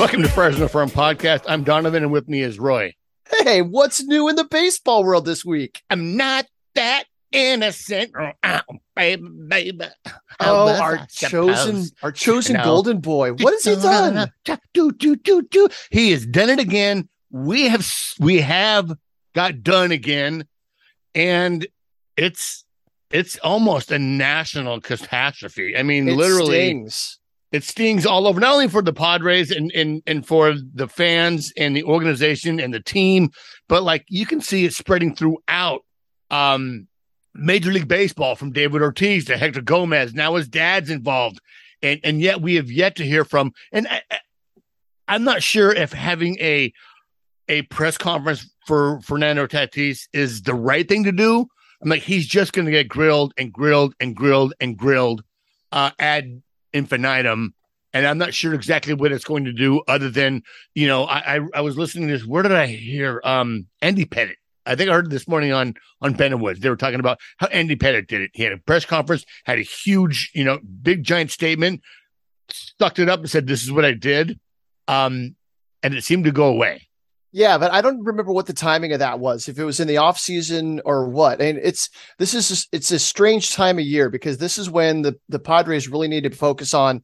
Welcome to Fresno Firm Podcast. I'm Donovan, and with me is Roy. Hey, what's new in the baseball world this week? I'm not that innocent, oh, oh baby, baby. Oh, our chosen, our chosen golden boy. What has he done? Do, do, do, do. He has done it again. We have, we have got done again, and it's, it's almost a national catastrophe. I mean, It literally, stings. It stings all over, not only for the Padres and, and, and for the fans and the organization and the team, but like you can see it spreading throughout um, Major League Baseball from David Ortiz to Hector Gomez. Now his dad's involved. And, and yet we have yet to hear from, and I, I'm not sure if having a, a press conference for Fernando Tatis is the right thing to do. I'm like, he's just going to get grilled and grilled and grilled and grilled uh, ad infinitum. And I'm not sure exactly what it's going to do other than, you know, I, I, I was listening to this. Where did I hear um, Andy Pettitte? I think I heard this morning on on Ben and Woods. They were talking about how Andy Pettitte did it. He had a press conference, had a huge, you know, big giant statement, stuck it up and said, This is what I did. Um, and it seemed to go away. Yeah, but I don't remember what the timing of that was. If it was in the off season or what. And it's this is just- it's a strange time of year because this is when the the Padres really need to focus on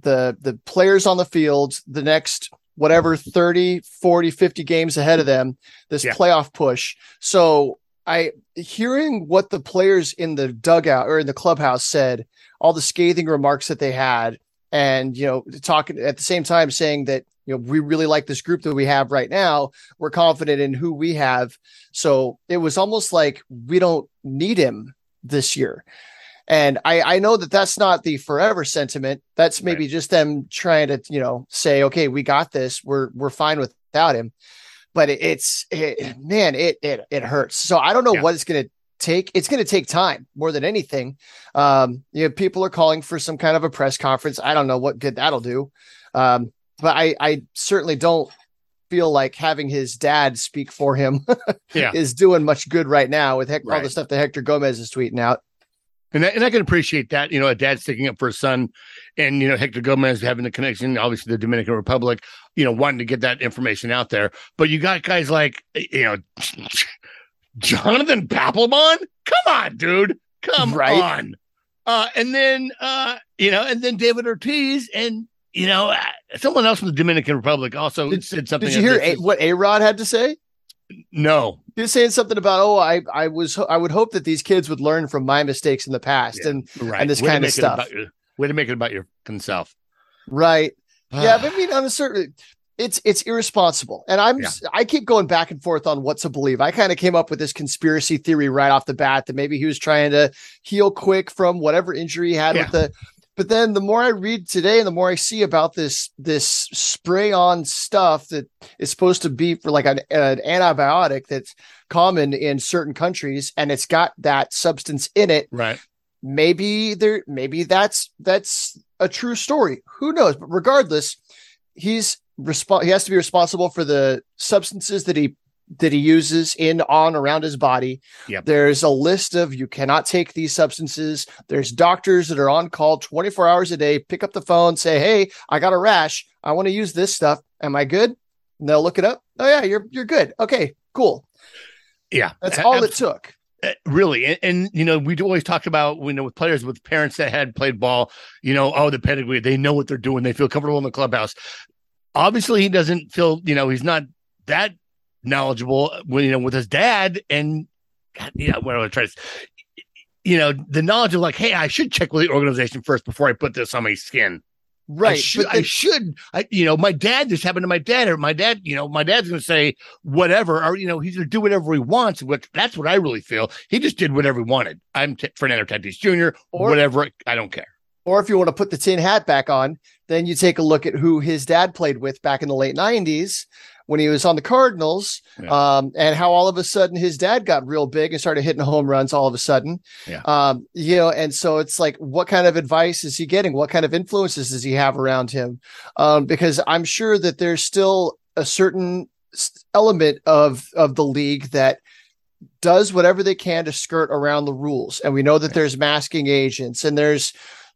the the players on the field, the next whatever 30, 40, 50 games ahead of them, this Yeah. playoff push. So I hearing what the players in the dugout or in the clubhouse said, all the scathing remarks that they had, and you know, talking at the same time saying that you know we really like this group that we have right now. We're confident in who we have. So it was almost like we don't need him this year. And I, I know that that's not the forever sentiment. That's maybe just them trying to, you know, say, okay, we got this. We're we're fine without him. But it's it, man, it it it hurts. So I don't know Yeah. what it's going to take. It's going to take time more than anything. Um, you know, people are calling for some kind of a press conference. I don't know what good that'll do. Um, but I I certainly don't feel like having his dad speak for him Yeah. is doing much good right now with Hec- all the stuff that Hector Gomez is tweeting out. And I, and I can appreciate that, you know, a dad sticking up for his son and, you know, Hector Gomez having the connection, obviously the Dominican Republic, you know, wanting to get that information out there. But you got guys like, you know, Jonathan Papelbon. Come on, dude. Come Right. on. Uh, and then, uh, you know, and then David Ortiz and, you know, uh, someone else from the Dominican Republic also Did- said something. Did you hear a- what A Rod had to say? No. He was saying something about, oh, I I was I would hope that these kids would learn from my mistakes in the past. Yeah. And Right. this Way kind of stuff. about your- way to make it about your self. right. yeah, but I mean, on a certain it's it's irresponsible. And I'm Yeah. I keep going back and forth on what to believe. I kind of came up with this conspiracy theory right off the bat that maybe he was trying to heal quick from whatever injury he had with the but then the more I read today and the more I see about this this spray on stuff that is supposed to be for like an, an antibiotic that's common in certain countries and it's got that substance in it right. maybe there maybe that's that's a true story who knows but regardless he's resp- he has to be responsible for the substances that he that he uses in on around his body. Yep. there's a list of you cannot take these substances. There's doctors that are on call 24 hours a day pick up the phone say hey i got a rash. I want to use this stuff. Am i good? And they'll look it up. Oh yeah you're you're good. Okay cool. Yeah. that's all it took. really and, and you know we'd always talked about you know with players with parents that had played ball you know oh the pedigree they know what they're doing. They feel comfortable in the clubhouse obviously he doesn't feel you know he's not that knowledgeable when you know with his dad and God, you know what I trying to you know the knowledge of like hey I should check with the organization first before I put this on my skin I right should, but I should, I, you know, my dad, this happened to my dad, or my dad, you know, my dad's going to say whatever, or, you know, he's going to do whatever he wants. Which that's what I really feel. He just did whatever he wanted. I'm t- Fernando Tatis Jr., Or- whatever. I don't care. Or if you want to put the tin hat back on, then you take a look at who his dad played with back in the late 90s when he was on the Cardinals, Yeah. um, and how all of a sudden his dad got real big and started hitting home runs all of a sudden. Yeah. Um, you know, and so it's like, what kind of advice is he getting? What kind of influences does he have around him? Um, because I'm sure that there's still a certain element of of the league that does whatever they can to skirt around the rules. And we know that there's masking agents and there's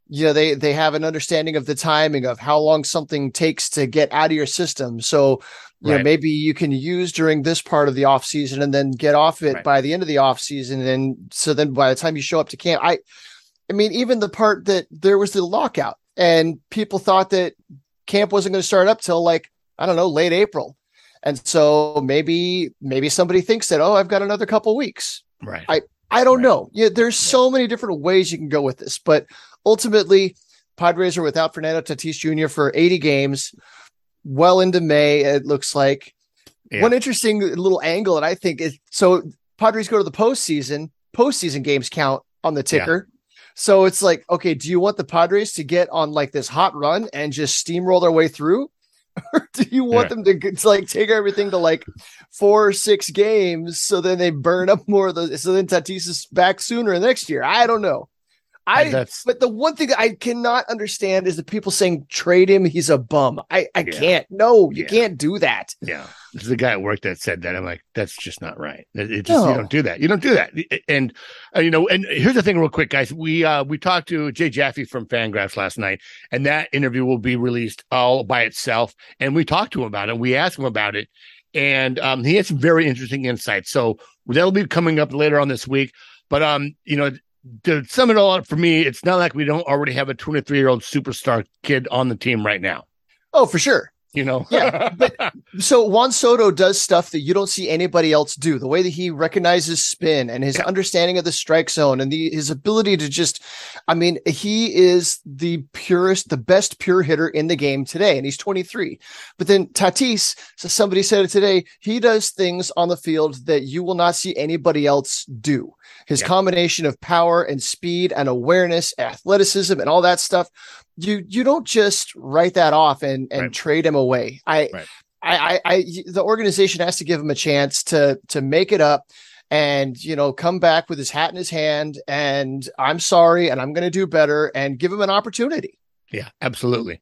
you know they they have an understanding of the timing of how long something takes to get out of your system. So you right. know maybe you can use during this part of the off season and then get off it right. by the end of the off season. And so then by the time you show up to camp i i mean even the part that there was the lockout and people thought that camp wasn't going to start up till like i don't know late april. And so maybe maybe somebody thinks that oh i've got another couple weeks. Right. I i don't right. know yeah there's so many different ways you can go with this but ultimately, Padres are without Fernando Tatis Jr. for 80 games, well into May. It looks like yeah. one interesting little angle, and I think is so Padres go to the postseason. Postseason games count on the ticker. Yeah. So it's like, okay, do you want the Padres to get on like this hot run and just steamroll their way through? Or do you want yeah. them to, to, like take everything to like four or six games so then they burn up more of the so then Tatis is back sooner next year? I don't know. I that's but the one thing I cannot understand is the people saying trade him, he's a bum. I I yeah. can't. No, you yeah. can't do that. Yeah. There's a guy at work that said that. I'm like, that's just not right. It, it just no. you don't do that. You don't do that. And uh, you know, and here's the thing, real quick, guys. We uh we talked to Jay Jaffe from Fangraphs last night, and that interview will be released all by itself. And we talked to him about it. We asked him about it, and um, he had some very interesting insights. So that'll be coming up later on this week. But um, you know, to sum it all up for me, it's not like we don't already have a 23 year old superstar kid on the team right now. Oh, for sure you know? yeah. But so Juan Soto does stuff that you don't see anybody else do. The way that he recognizes spin and his yeah. understanding of the strike zone and the, his ability to just, I mean, he is the purest, the best pure hitter in the game today. And he's 23. But then Tatis, so somebody said it today, he does things on the field that you will not see anybody else do. His yeah. combination of power and speed and awareness, athleticism, and all that stuff you you don't just write that off and and right. trade him away. I, right. I, I I the organization has to give him a chance to to make it up and you know come back with his hat in his hand and I'm sorry and I'm going to do better and give him an opportunity. Yeah, absolutely.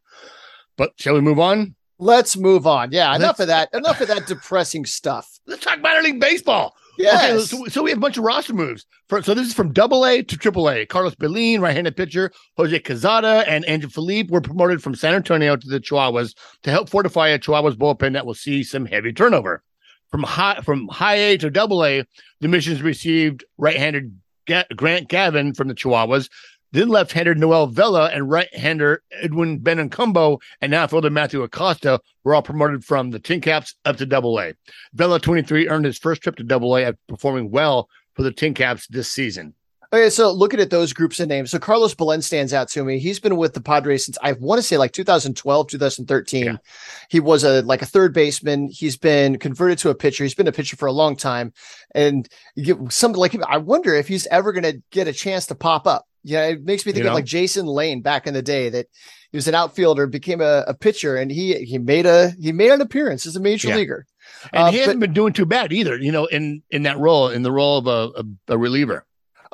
But shall we move on? Let's move on. Yeah, enough Let's, of that. Enough of that depressing stuff. Let's talk minor league baseball. Yeah. Okay, so, so, we have a bunch of roster moves. For, so this is from Double A to Triple A. Carlos Belen, right-handed pitcher, Jose Quezada, and Angel Felipe were promoted from San Antonio to the Chihuahuas to help fortify a Chihuahuas bullpen that will see some heavy turnover. From high from high A to Double A, the missions received right-handed Ga- Grant Gavin from the Chihuahuas, then left-hander Noel Vela and right-hander Edwin Bencomo and now fielder Matthew Acosta were all promoted from the Tin Caps up to Double A. Vela, 23, earned his first trip to Double A after performing well for the Tin Caps this season. Okay, so looking at those groups of names, so Carlos Belen stands out to me. He's been with the Padres since I want to say like 2012, 2013. Yeah. He was a like a third baseman. He's been converted to a pitcher. He's been a pitcher for a long time, and you get some like I wonder if he's ever going to get a chance to pop up. Yeah, it makes me think you of like Jason Lane back in the day that he was an outfielder, became a, a pitcher, and he he made a he made an appearance as a major yeah. leaguer. And uh, he hasn't but, been doing too bad either, you know, in in that role, in the role of a, a, a reliever.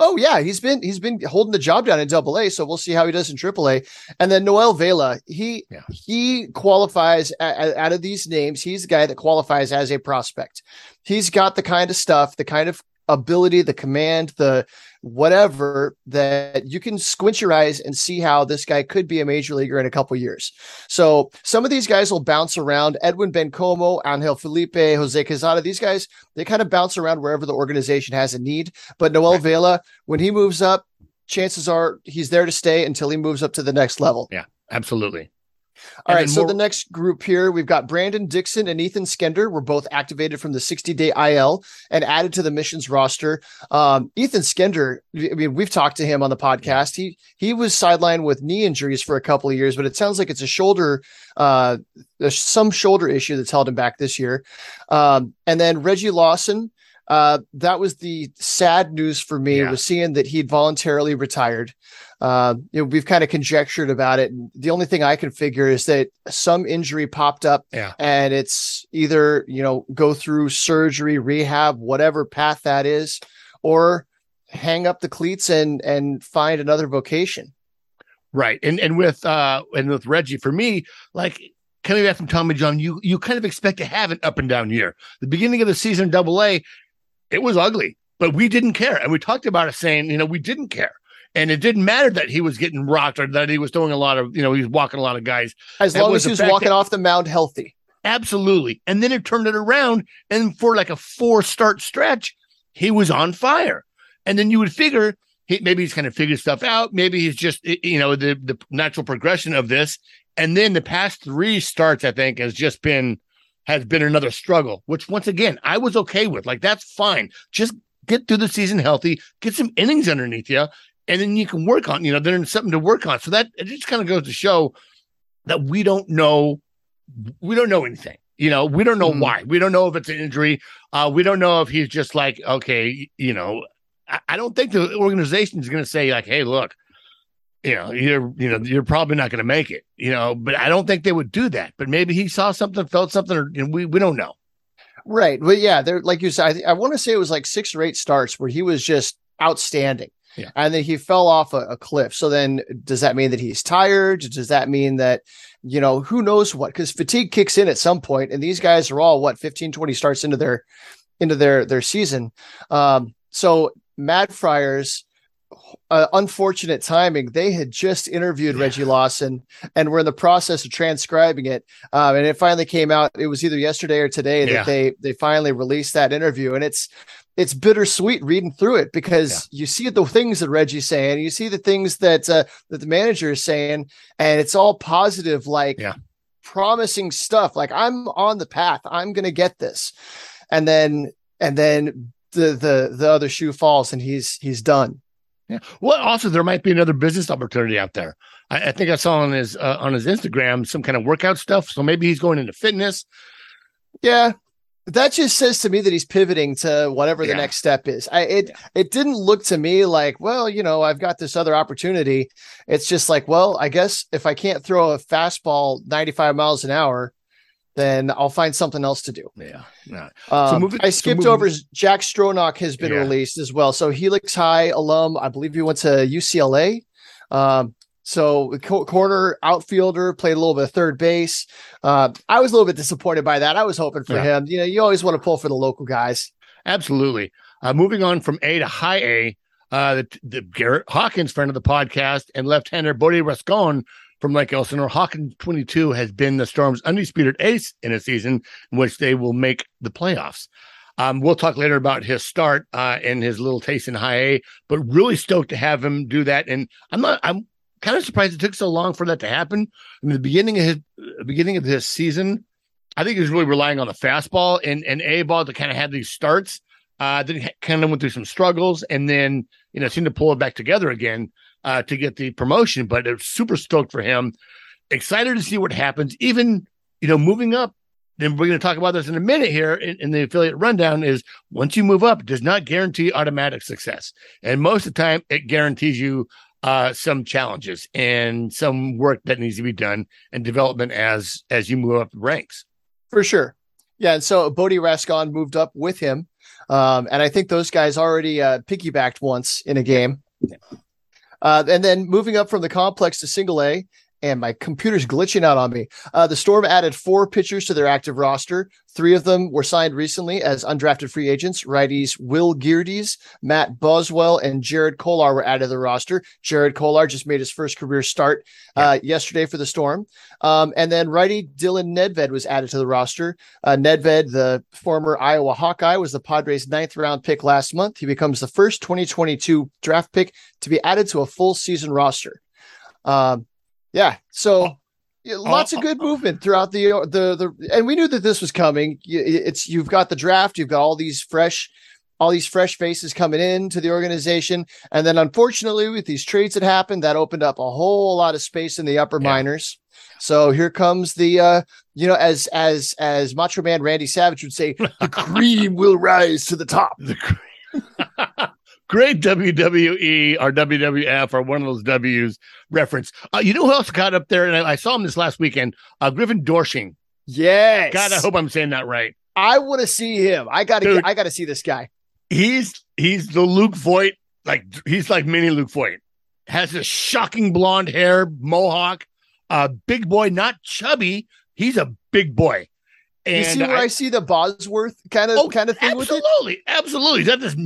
Oh yeah, he's been he's been holding the job down in Double A, so we'll see how he does in Triple A. And then Noel Vela, he yeah. he qualifies out of these names. He's the guy that qualifies as a prospect. He's got the kind of stuff, the kind of ability, the command, the whatever that you can squint your eyes and see how this guy could be a major leaguer in a couple years. So some of these guys will bounce around. Edwin Bencomo, Angel Felipe, Jose Quezada, these guys, they kind of bounce around wherever the organization has a need. But Noel right. Vela, when he moves up, chances are he's there to stay until he moves up to the next level. Yeah, absolutely. All right, so more- the next group here, we've got Brandon Dixon and Ethan Skender were both activated from the 60 day IL and added to the missions roster. Um, Ethan Skender, I mean, we've talked to him on the podcast. He he was sidelined with knee injuries for a couple of years, but it sounds like it's a shoulder, uh, some shoulder issue that's held him back this year. Um, and then Reggie Lawson, uh, that was the sad news for me yeah. was seeing that he'd voluntarily retired. Uh, you know, we've kind of conjectured about it. And the only thing I can figure is that some injury popped up yeah. and it's either, you know, go through surgery, rehab, whatever path that is, or hang up the cleats and, and find another vocation. Right. And, and with, uh, and with Reggie, for me, like, coming back from Tommy John, you you kind of expect to have an up and down year. The beginning of the season, Double A, it was ugly, but we didn't care, and we talked about it saying, you know, we didn't care And it didn't matter that he was getting rocked or that he was throwing a lot of, you know, he was walking a lot of guys. As long as he was walking that, off the mound healthy. Absolutely. And then it turned it around. And for like a four start stretch, he was on fire. And then you would figure he, maybe he's kind of figured stuff out. Maybe he's just, you know, the, the natural progression of this. And then the past three starts, I think, has just been has been another struggle, which once again I was okay with. Like that's fine. Just get through the season healthy, get some innings underneath you, and then you can work on. You know, there's something to work on. So that it just kind of goes to show that we don't know, we don't know anything. You know, we don't know mm. why. We don't know if it's an injury. Uh, we don't know if he's just like, okay, you know, I, I don't think the organization is going to say like, hey, look, you know, you're you know you're probably not going to make it. You know, but I don't think they would do that. But maybe he saw something, felt something, or you know, we we don't know. Right. But yeah, there, like you said, I, I want to say it was like six or eight starts where he was just outstanding. Yeah. And then he fell off a, a, cliff. So then does that mean that he's tired? Does that mean that, you know, who knows what? Because fatigue kicks in at some point, and these guys are all what 15, 20 starts into their into their their season. Um, so Mad Friars uh, unfortunate timing. They had just interviewed yeah. Reggie Lawson and were in the process of transcribing it. Um, and it finally came out. It was either yesterday or today that yeah. they they finally released that interview. And it's it's bittersweet reading through it because yeah. you see the things that Reggie's saying, you see the things that uh, that the manager is saying, and it's all positive, like promising stuff. Like I'm on the path. I'm gonna get this, and then and then the the the other shoe falls and he's he's done yeah. Well, also there might be another business opportunity out there. I, I think I saw on his uh, on his Instagram some kind of workout stuff. So maybe he's going into fitness. Yeah, that just says to me that he's pivoting to whatever the yeah. next step is. I it yeah. it didn't look to me like, well, you know, I've got this other opportunity. It's just like, well, I guess if I can't throw a fastball 95 miles an hour, then I'll find something else to do. Yeah. yeah. Um, so moving, I skipped so over Jack Stronach has been yeah. released as well. So Helix High alum, I believe he went to UCLA. Um, so co- corner outfielder played a little bit of third base. Uh, I was a little bit disappointed by that. I was hoping for yeah. him. You know, you always want to pull for the local guys. Absolutely. Uh, moving on from A to high A, uh, the, the Garrett Hawkins, friend of the podcast, and left-hander Bodie Rascon from Lake Elsinore. Hawkins 22 has been the Storm's undisputed ace in a season in which they will make the playoffs. Um, we'll talk later about his start uh, and his little taste in high A, but really stoked to have him do that. And I'm not, I'm kind of surprised it took so long for that to happen. In the beginning of his beginning of this season, I think he was really relying on the fastball and and A ball to kind of have these starts. Uh, then he kind of went through some struggles and then you know seemed to pull it back together again uh, to get the promotion, but it's super stoked for him. Excited to see what happens. Even you know, moving up. Then we're going to talk about this in a minute here in, in, the affiliate rundown. Is once you move up, does not guarantee automatic success, and most of the time, it guarantees you uh, some challenges and some work that needs to be done and development as as you move up the ranks. For sure, yeah. And so Bodie Rascon moved up with him, um, and I think those guys already uh, piggybacked once in a game. Yeah. Uh, and then moving up from the complex to single A, and my computer's glitching out on me. Uh, the Storm added four pitchers to their active roster. Three of them were signed recently as undrafted free agents. Righties Will Geerdes, Matt Boswell, and Jared Kolar were added to the roster. Jared Kolar just made his first career start uh, yesterday for the Storm. Um, and then righty Dylan Nedved was added to the roster. Uh, Nedved, the former Iowa Hawkeye, was the Padres' ninth round pick last month. He becomes the first 2022 draft pick to be added to a full season roster. Um, yeah. So oh. lots of good movement throughout the the the and we knew that this was coming. It's you've got the draft, you've got all these fresh all these fresh faces coming into the organization. And then unfortunately, with these trades that happened, that opened up a whole lot of space in the upper yeah. minors. So here comes the uh, you know, as as as Macho Man Randy Savage would say, the cream will rise to the top. The cream. Great WWE or WWF or one of those W's reference. Uh, you know who else got up there? And I, I saw him this last weekend. Uh, Griffin Doersching. Yes. God, I hope I'm saying that right. I want to see him. I got to. I got to see this guy. He's he's the Luke Voit. Like he's like mini Luke Voit. Has a shocking blonde hair, mohawk. A uh, big boy, not chubby. He's a big boy you see where I, see the Bosworth kind of Oh, kind of thing with it? absolutely, absolutely. He's got this,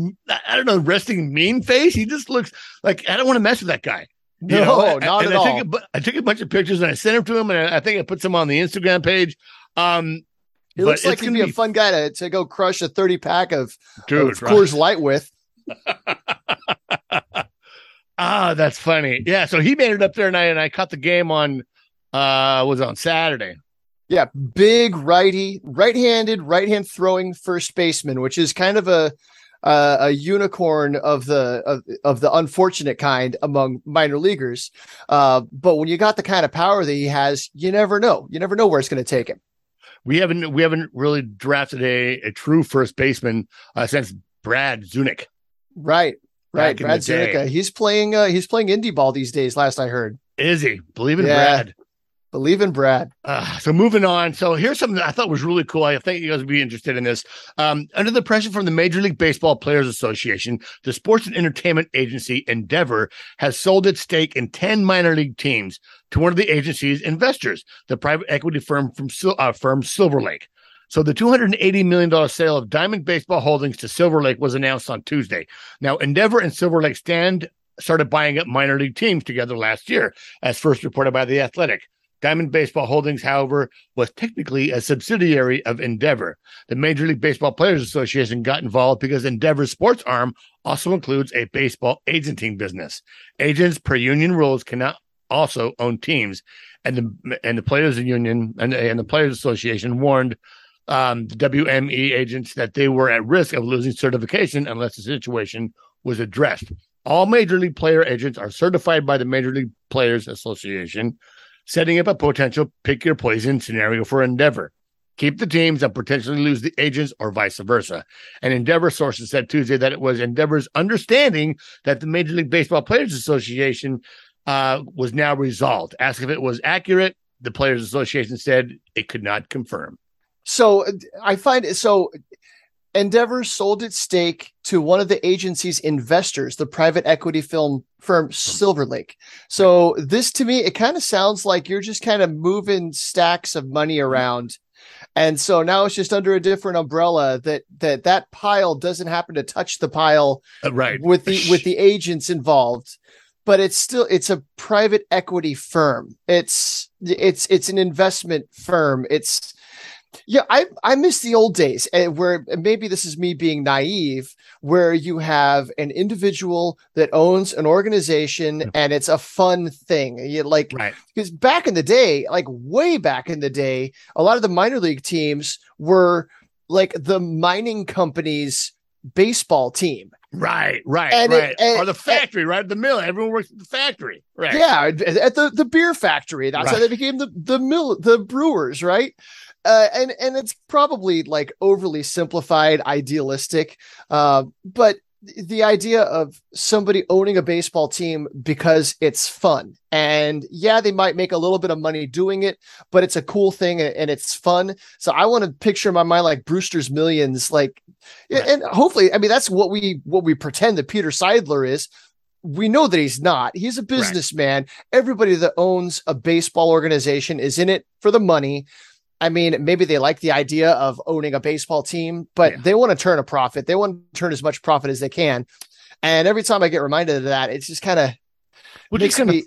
I don't know, resting mean face. He just looks like I don't want to mess with that guy. You No, know, not and at I all. Took a, I took a bunch of pictures and I sent them to him, and I, I think I put some on the Instagram page. Um, He but looks like he'd gonna be a fun guy to, to go crush a 30 pack of, dude, of Coors Light with. ah, that's funny. Yeah, so he made it up there, and I and I caught the game on, uh, was on Saturday. Yeah, big righty, right-handed, right-hand throwing first baseman, which is kind of a uh, a unicorn of the of, of the unfortunate kind among minor leaguers. Uh, but when you got the kind of power that he has, you never know. You never know where it's going to take him. We haven't we haven't really drafted a, a true first baseman uh, since Brad Zunica. Right, right. Brad day. Zunica, he's playing uh, he's playing indie ball these days. Last I heard. Is he? Believe in Yeah. Brad. Believe in Brad. Uh, so moving on. So here's something that I thought was really cool. I think you guys would be interested in this. Um, under the pressure from the Major League Baseball Players Association, the sports and entertainment agency Endeavor has sold its stake in 10 minor league teams to one of the agency's investors, the private equity firm from uh, firm Silver Lake. So the $280 million sale of Diamond Baseball Holdings to Silver Lake was announced on Tuesday. Now, Endeavor and Silver Lake stand started buying up minor league teams together last year, as first reported by The Athletic. Diamond Baseball Holdings, however, was technically a subsidiary of Endeavor. The Major League Baseball Players Association got involved because Endeavor's sports arm also includes a baseball agenting business. Agents, per union rules, cannot also own teams, and the and the Players Union and, and the Players Association warned um, the WME agents that they were at risk of losing certification unless the situation was addressed. All major league player agents are certified by the Major League Players Association, setting up a potential pick your poison scenario for Endeavor. Keep the teams and potentially lose the agents or vice versa. And Endeavor sources said Tuesday that it was Endeavor's understanding that the Major League Baseball Players Association uh, was now resolved. Asked if it was accurate, the Players Association said it could not confirm. So I find it so Endeavor sold its stake to one of the agency's investors, the private equity film firm Silver Lake. So this to me, it kind of sounds like you're just kind of moving stacks of money around. And so now it's just under a different umbrella that that that pile doesn't happen to touch the pile Uh, right. with the with the agents involved but it's still it's a private equity firm it's it's it's an investment firm it's yeah i i miss the old days eh, where eh, maybe this is me being naive where you have an individual that owns an organization and it's a fun thing you like Right. because back in the day, like way back in the day, a lot of the minor league teams were like the mining company's baseball team. Right, right, And it- right. and- or the eh, factory, right? The mill. Everyone works at the factory. Right. Yeah, at the the beer factory. That's how they became the the mill the brewers, right? Uh, and and it's probably like overly simplified, idealistic, uh, but the idea of somebody owning a baseball team because it's fun. And yeah they might make a little bit of money doing it but it's a cool thing and, it's fun. So i want to picture in my mind like brewster's millions like Right. and hopefully i mean that's what we what we pretend that peter seidler is. We know that he's not. He's a businessman. Everybody that owns a baseball organization is in it for the money I mean, maybe they like the idea of owning a baseball team, but Yeah. they want to turn a profit. They want to turn as much profit as they can. And every time I get reminded of that, it's just kind of makes is kind of me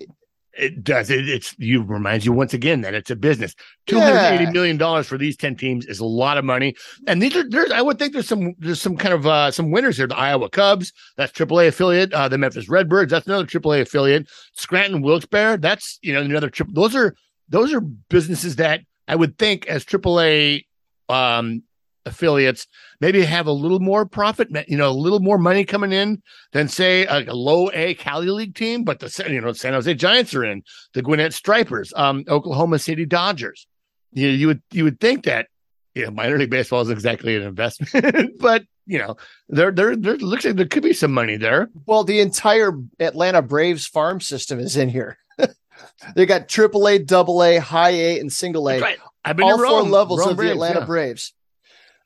it does. It, it's you reminds you once again that it's a business. Two hundred eighty Yeah. million dollars for these ten teams is a lot of money. And these are there's I would think there's some there's some kind of uh some winners here. The Iowa Cubs, that's AAA affiliate. Uh, the Memphis Redbirds, that's another AAA affiliate. Scranton Wilkes-Barre, that's you know another triple. Those are those are businesses that I would think as AAA um affiliates maybe have a little more profit, you know, a little more money coming in than say a, a low A Cali League team. But the you know San Jose Giants are in the Gwinnett Stripers, um, Oklahoma City Dodgers. You you would you would think that you know, minor league baseball is exactly an investment, but you know there there there looks like there could be some money there. well, the entire Atlanta Braves farm system is in here. They got triple A, double A, high A, and single A. Right. I've been all Rome, four levels Rome of Braves, the Atlanta yeah. Braves.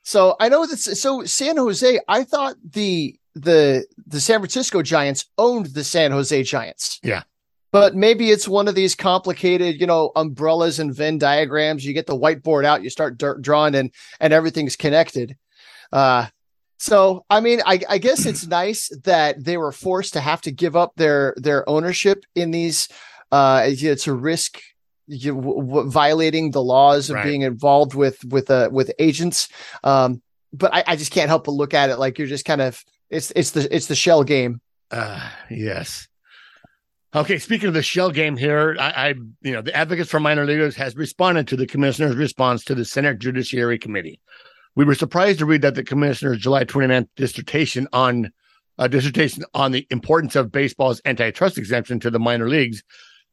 So I know that so San Jose. I thought the the the San Francisco Giants owned the San Jose Giants. Yeah. but maybe it's one of these complicated, you know, umbrellas and Venn diagrams. You get the whiteboard out, you start drawing, and and everything's connected. Uh, so I mean, I, I guess it's nice that they were forced to have to give up their their ownership in these. Uh, it's a risk you, w- w- violating the laws of right. being involved with with uh, with agents. Um, but I, I just can't help but look at it like you're just kind of it's it's the it's the shell game. Uh, yes. Okay, speaking of the shell game here, I, I, you know the advocates for minor leaguers has responded to the commissioner's response to the Senate Judiciary Committee. We were surprised to read that the commissioner's July 29th dissertation on a uh, dissertation on the importance of baseball's antitrust exemption to the minor leagues.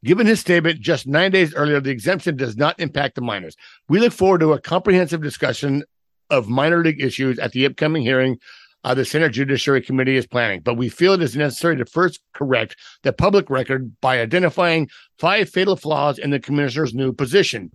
Given his statement just nine days earlier, the exemption does not impact the minors. We look forward to a comprehensive discussion of minor league issues at the upcoming hearing uh, the Senate Judiciary Committee is planning. But we feel it is necessary to first correct the public record by identifying five fatal flaws in the commissioner's new position.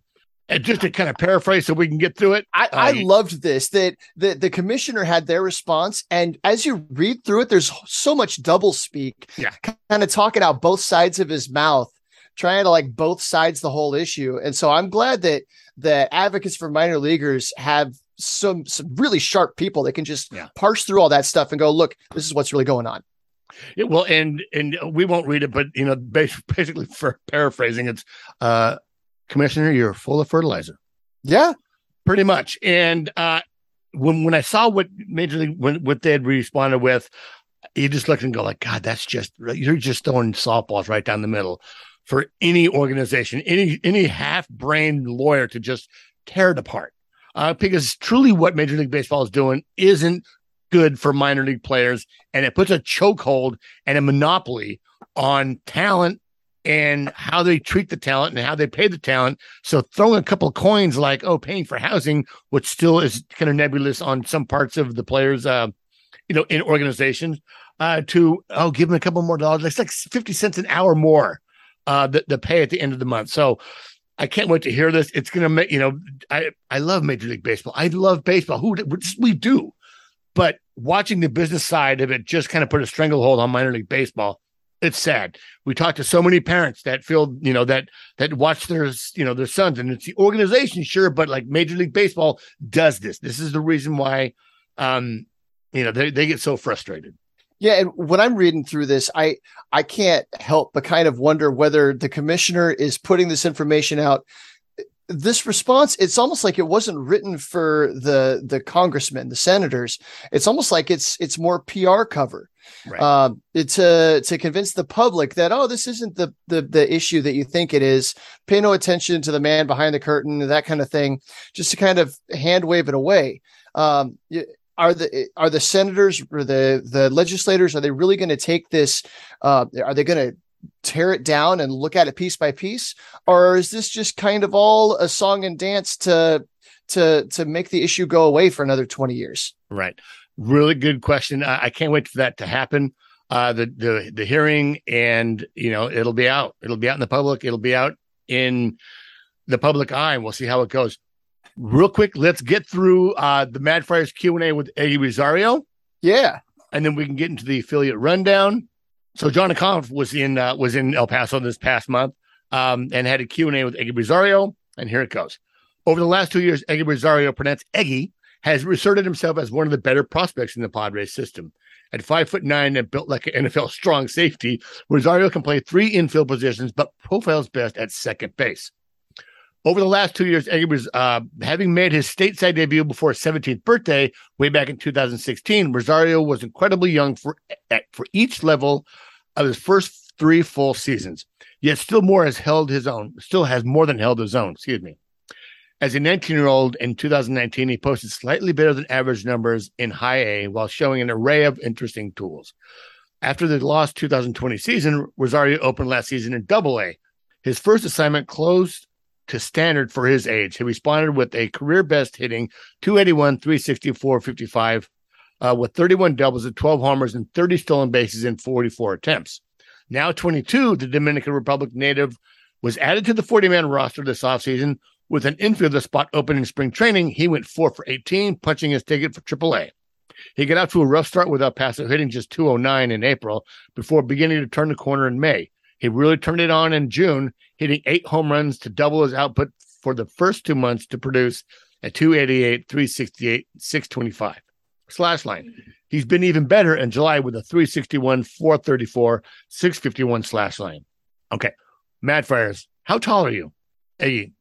And just to kind of paraphrase so we can get through it. I, I uh, loved this that the, the commissioner had their response. And as you read through it, there's so much double speak, yeah. kind of talking out both sides of his mouth, trying to like both sides the whole issue. And so I'm glad that that advocates for minor leaguers have some some really sharp people that can just yeah. parse through all that stuff and go, look, this is what's really going on. Yeah, well, and and we won't read it, but you know, basically for paraphrasing, it's uh Commissioner, you're full of fertilizer. Yeah, pretty much. And uh when when I saw what Major League when what they had responded with, you just look and go like, God, that's just you're just throwing softballs right down the middle for any organization, any any half-brained lawyer to just tear it apart uh, because truly what Major League Baseball is doing isn't good for minor league players, and it puts a chokehold and a monopoly on talent and how they treat the talent and how they pay the talent. So throwing a couple coins like, oh, paying for housing, which still is kind of nebulous on some parts of the players, uh, you know, in organizations, uh, to oh, give them a couple more dollars. It's like 50 cents an hour more uh the, the pay at the end of the month. So I can't wait to hear this. It's gonna make you know. I I love Major League Baseball. I love baseball. Who we do, but watching the business side of it just kind of put a stranglehold on minor league baseball. It's sad. We talk to so many parents that feel you know that that watch their you know their sons, and it's the organization, sure, but like Major League Baseball does this. This is the reason why, um, you know, they they get so frustrated. Yeah, and when I'm reading through this, I I can't help but kind of wonder whether the commissioner is putting this information out. This response, it's almost like it wasn't written for the the congressmen, the senators. It's almost like it's it's more PR cover. Right. Um, to to convince the public that oh, this isn't the the the issue that you think it is. Pay no attention to the man behind the curtain, that kind of thing, just to kind of hand wave it away. Um, are the are the senators or the the legislators are they really going to take this uh, are they going to tear it down and look at it piece by piece? Or is this just kind of all a song and dance to to to make the issue go away for another 20 years? Right. Really good question. I, I can't wait for that to happen. Uh the the the hearing and you know it'll be out. It'll be out in the public. It'll be out in the public eye and we'll see how it goes real quick, let's get through uh, the Mad Friars Q and A with Eddie Rosario. Yeah, and then we can get into the affiliate rundown. So John Aconff was in uh, was in El Paso this past month um, and had a Q and A with Eguy Rosario, and here it goes. Over the last two years, Eguy Rosario, pronounced Eggy, has asserted himself as one of the better prospects in the Padres system. At five foot nine and built like an NFL strong safety, Rosario can play three infield positions, but profiles best at second base. Over the last two years, Eguy was uh, having made his stateside debut before his 17th birthday, way back in 2016. Rosario was incredibly young for for each level of his first three full seasons. Yet, still more has held his own. Still has more than held his own. Excuse me. As a 19 year old in 2019, he posted slightly better than average numbers in high A while showing an array of interesting tools. After the lost 2020 season, Rosario opened last season in double A. His first assignment closed to standard for his age. He responded with a career best hitting 281, 364, 55, uh, with 31 doubles and 12 homers and 30 stolen bases in 44 attempts. Now 22, the Dominican Republic native was added to the 40 man roster this offseason with an infielder spot open in spring training. He went four for 18, punching his ticket for AAA. He got out to a rough start with El Paso hitting just 209 in April before beginning to turn the corner in May. He really turned it on in June, hitting eight home runs to double his output for the first two months to produce a 288, 368, 625 slash line. He's been even better in July with a 361, 434, 651 slash line. Okay. Mad Friars, how tall are you? Hey,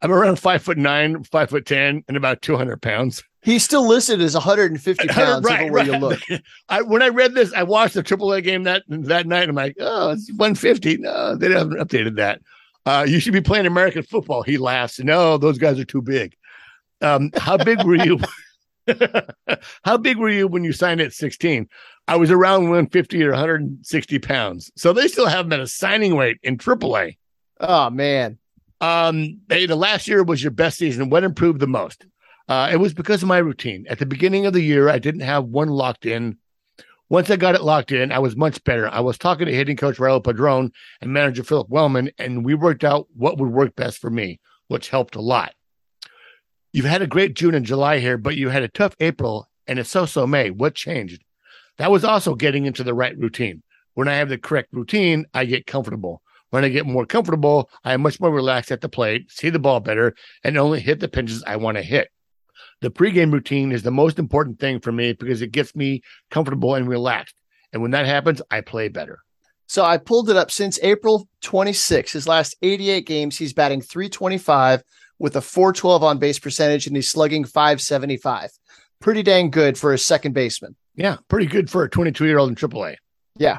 I'm around five foot nine, five foot 10, and about 200 pounds. He's still listed as 150 pounds right, right. you look. I, when I read this, I watched the AAA game that that night. I'm like, oh, it's 150. No, they haven't updated that. Uh, you should be playing American football. He laughs. No, those guys are too big. Um, how big were you? how big were you when you signed at 16? I was around 150 or 160 pounds. So they still have him at a signing weight in AAA. Oh man. Um, hey, the last year was your best season. What improved the most? Uh, it was because of my routine. At the beginning of the year, I didn't have one locked in. Once I got it locked in, I was much better. I was talking to hitting coach Raul Padron and manager Philip Wellman, and we worked out what would work best for me, which helped a lot. You've had a great June and July here, but you had a tough April and a so so May. What changed? That was also getting into the right routine. When I have the correct routine, I get comfortable. When I get more comfortable, I am much more relaxed at the plate, see the ball better, and only hit the pitches I want to hit the pregame routine is the most important thing for me because it gets me comfortable and relaxed. And when that happens, I play better. So I pulled it up since April 26, his last 88 games, he's batting 325 with a 412 on base percentage and he's slugging 575. Pretty dang good for a second baseman. Yeah, pretty good for a 22 year old in AAA. Yeah.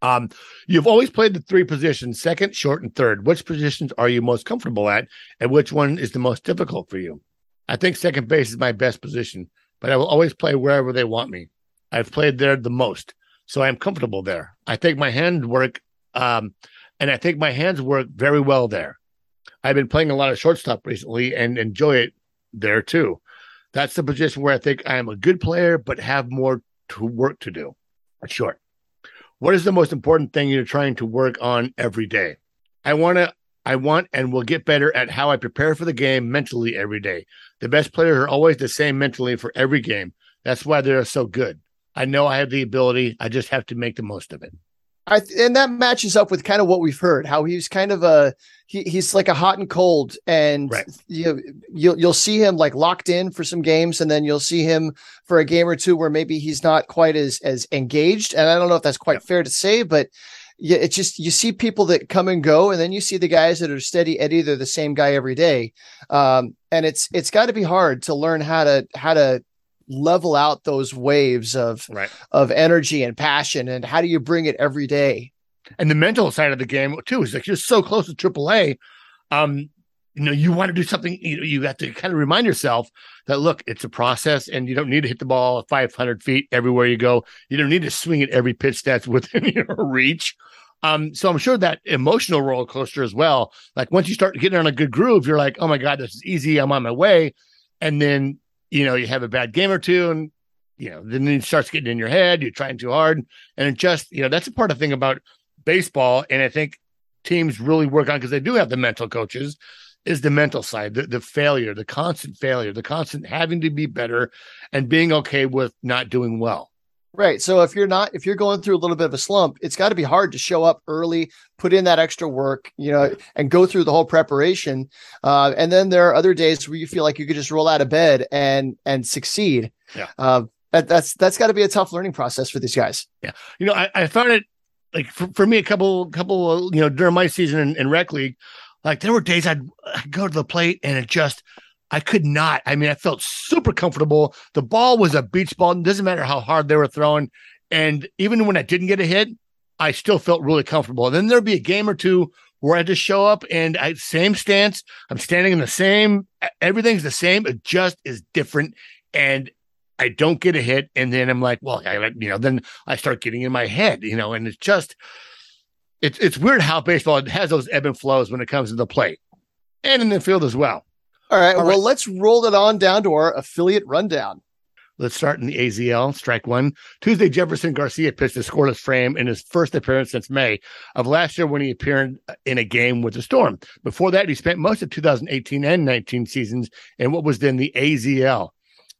Um, you've always played the three positions second, short, and third. Which positions are you most comfortable at, and which one is the most difficult for you? I think second base is my best position, but I will always play wherever they want me. I've played there the most, so I'm comfortable there. I think my hands work, um, and I think my hands work very well there. I've been playing a lot of shortstop recently and enjoy it there too. That's the position where I think I am a good player, but have more to work to do. Short. What is the most important thing you're trying to work on every day? I want to I want and will get better at how I prepare for the game mentally every day. The best players are always the same mentally for every game. That's why they're so good. I know I have the ability. I just have to make the most of it. I th- and that matches up with kind of what we've heard. How he's kind of a he, he's like a hot and cold, and right. you you'll you'll see him like locked in for some games, and then you'll see him for a game or two where maybe he's not quite as as engaged. And I don't know if that's quite yep. fair to say, but yeah, it's just you see people that come and go, and then you see the guys that are steady Eddie. They're the same guy every day, um, and it's it's got to be hard to learn how to how to level out those waves of right. of energy and passion, and how do you bring it every day? And the mental side of the game too is like you're so close to AAA. Um, you know, you want to do something. You know, you have to kind of remind yourself that look, it's a process, and you don't need to hit the ball 500 feet everywhere you go. You don't need to swing at every pitch that's within your reach. Um, so I'm sure that emotional roller coaster as well. Like once you start getting on a good groove, you're like, oh my God, this is easy. I'm on my way. And then, you know, you have a bad game or two and, you know, then it starts getting in your head. You're trying too hard. And it just, you know, that's a part of the thing about baseball. And I think teams really work on because they do have the mental coaches is the mental side, the, the failure, the constant failure, the constant having to be better and being okay with not doing well. Right. So if you're not, if you're going through a little bit of a slump, it's got to be hard to show up early, put in that extra work, you know, and go through the whole preparation. Uh, and then there are other days where you feel like you could just roll out of bed and and succeed. Yeah. Uh, that, that's that's got to be a tough learning process for these guys. Yeah. You know, I, I found it like for, for me a couple couple you know during my season in, in rec league, like there were days I'd, I'd go to the plate and it just I could not. I mean, I felt super comfortable. The ball was a beach ball. It doesn't matter how hard they were throwing. And even when I didn't get a hit, I still felt really comfortable. And then there'd be a game or two where I just show up and I same stance. I'm standing in the same, everything's the same. It just is different. And I don't get a hit. And then I'm like, well, I, you know, then I start getting in my head, you know, and it's just, it's, it's weird how baseball has those ebb and flows when it comes to the plate and in the field as well. All right. All well, right. let's roll it on down to our affiliate rundown. Let's start in the AZL. Strike one. Tuesday, Jefferson Garcia pitched a scoreless frame in his first appearance since May of last year when he appeared in a game with the Storm. Before that, he spent most of 2018 and 19 seasons in what was then the AZL.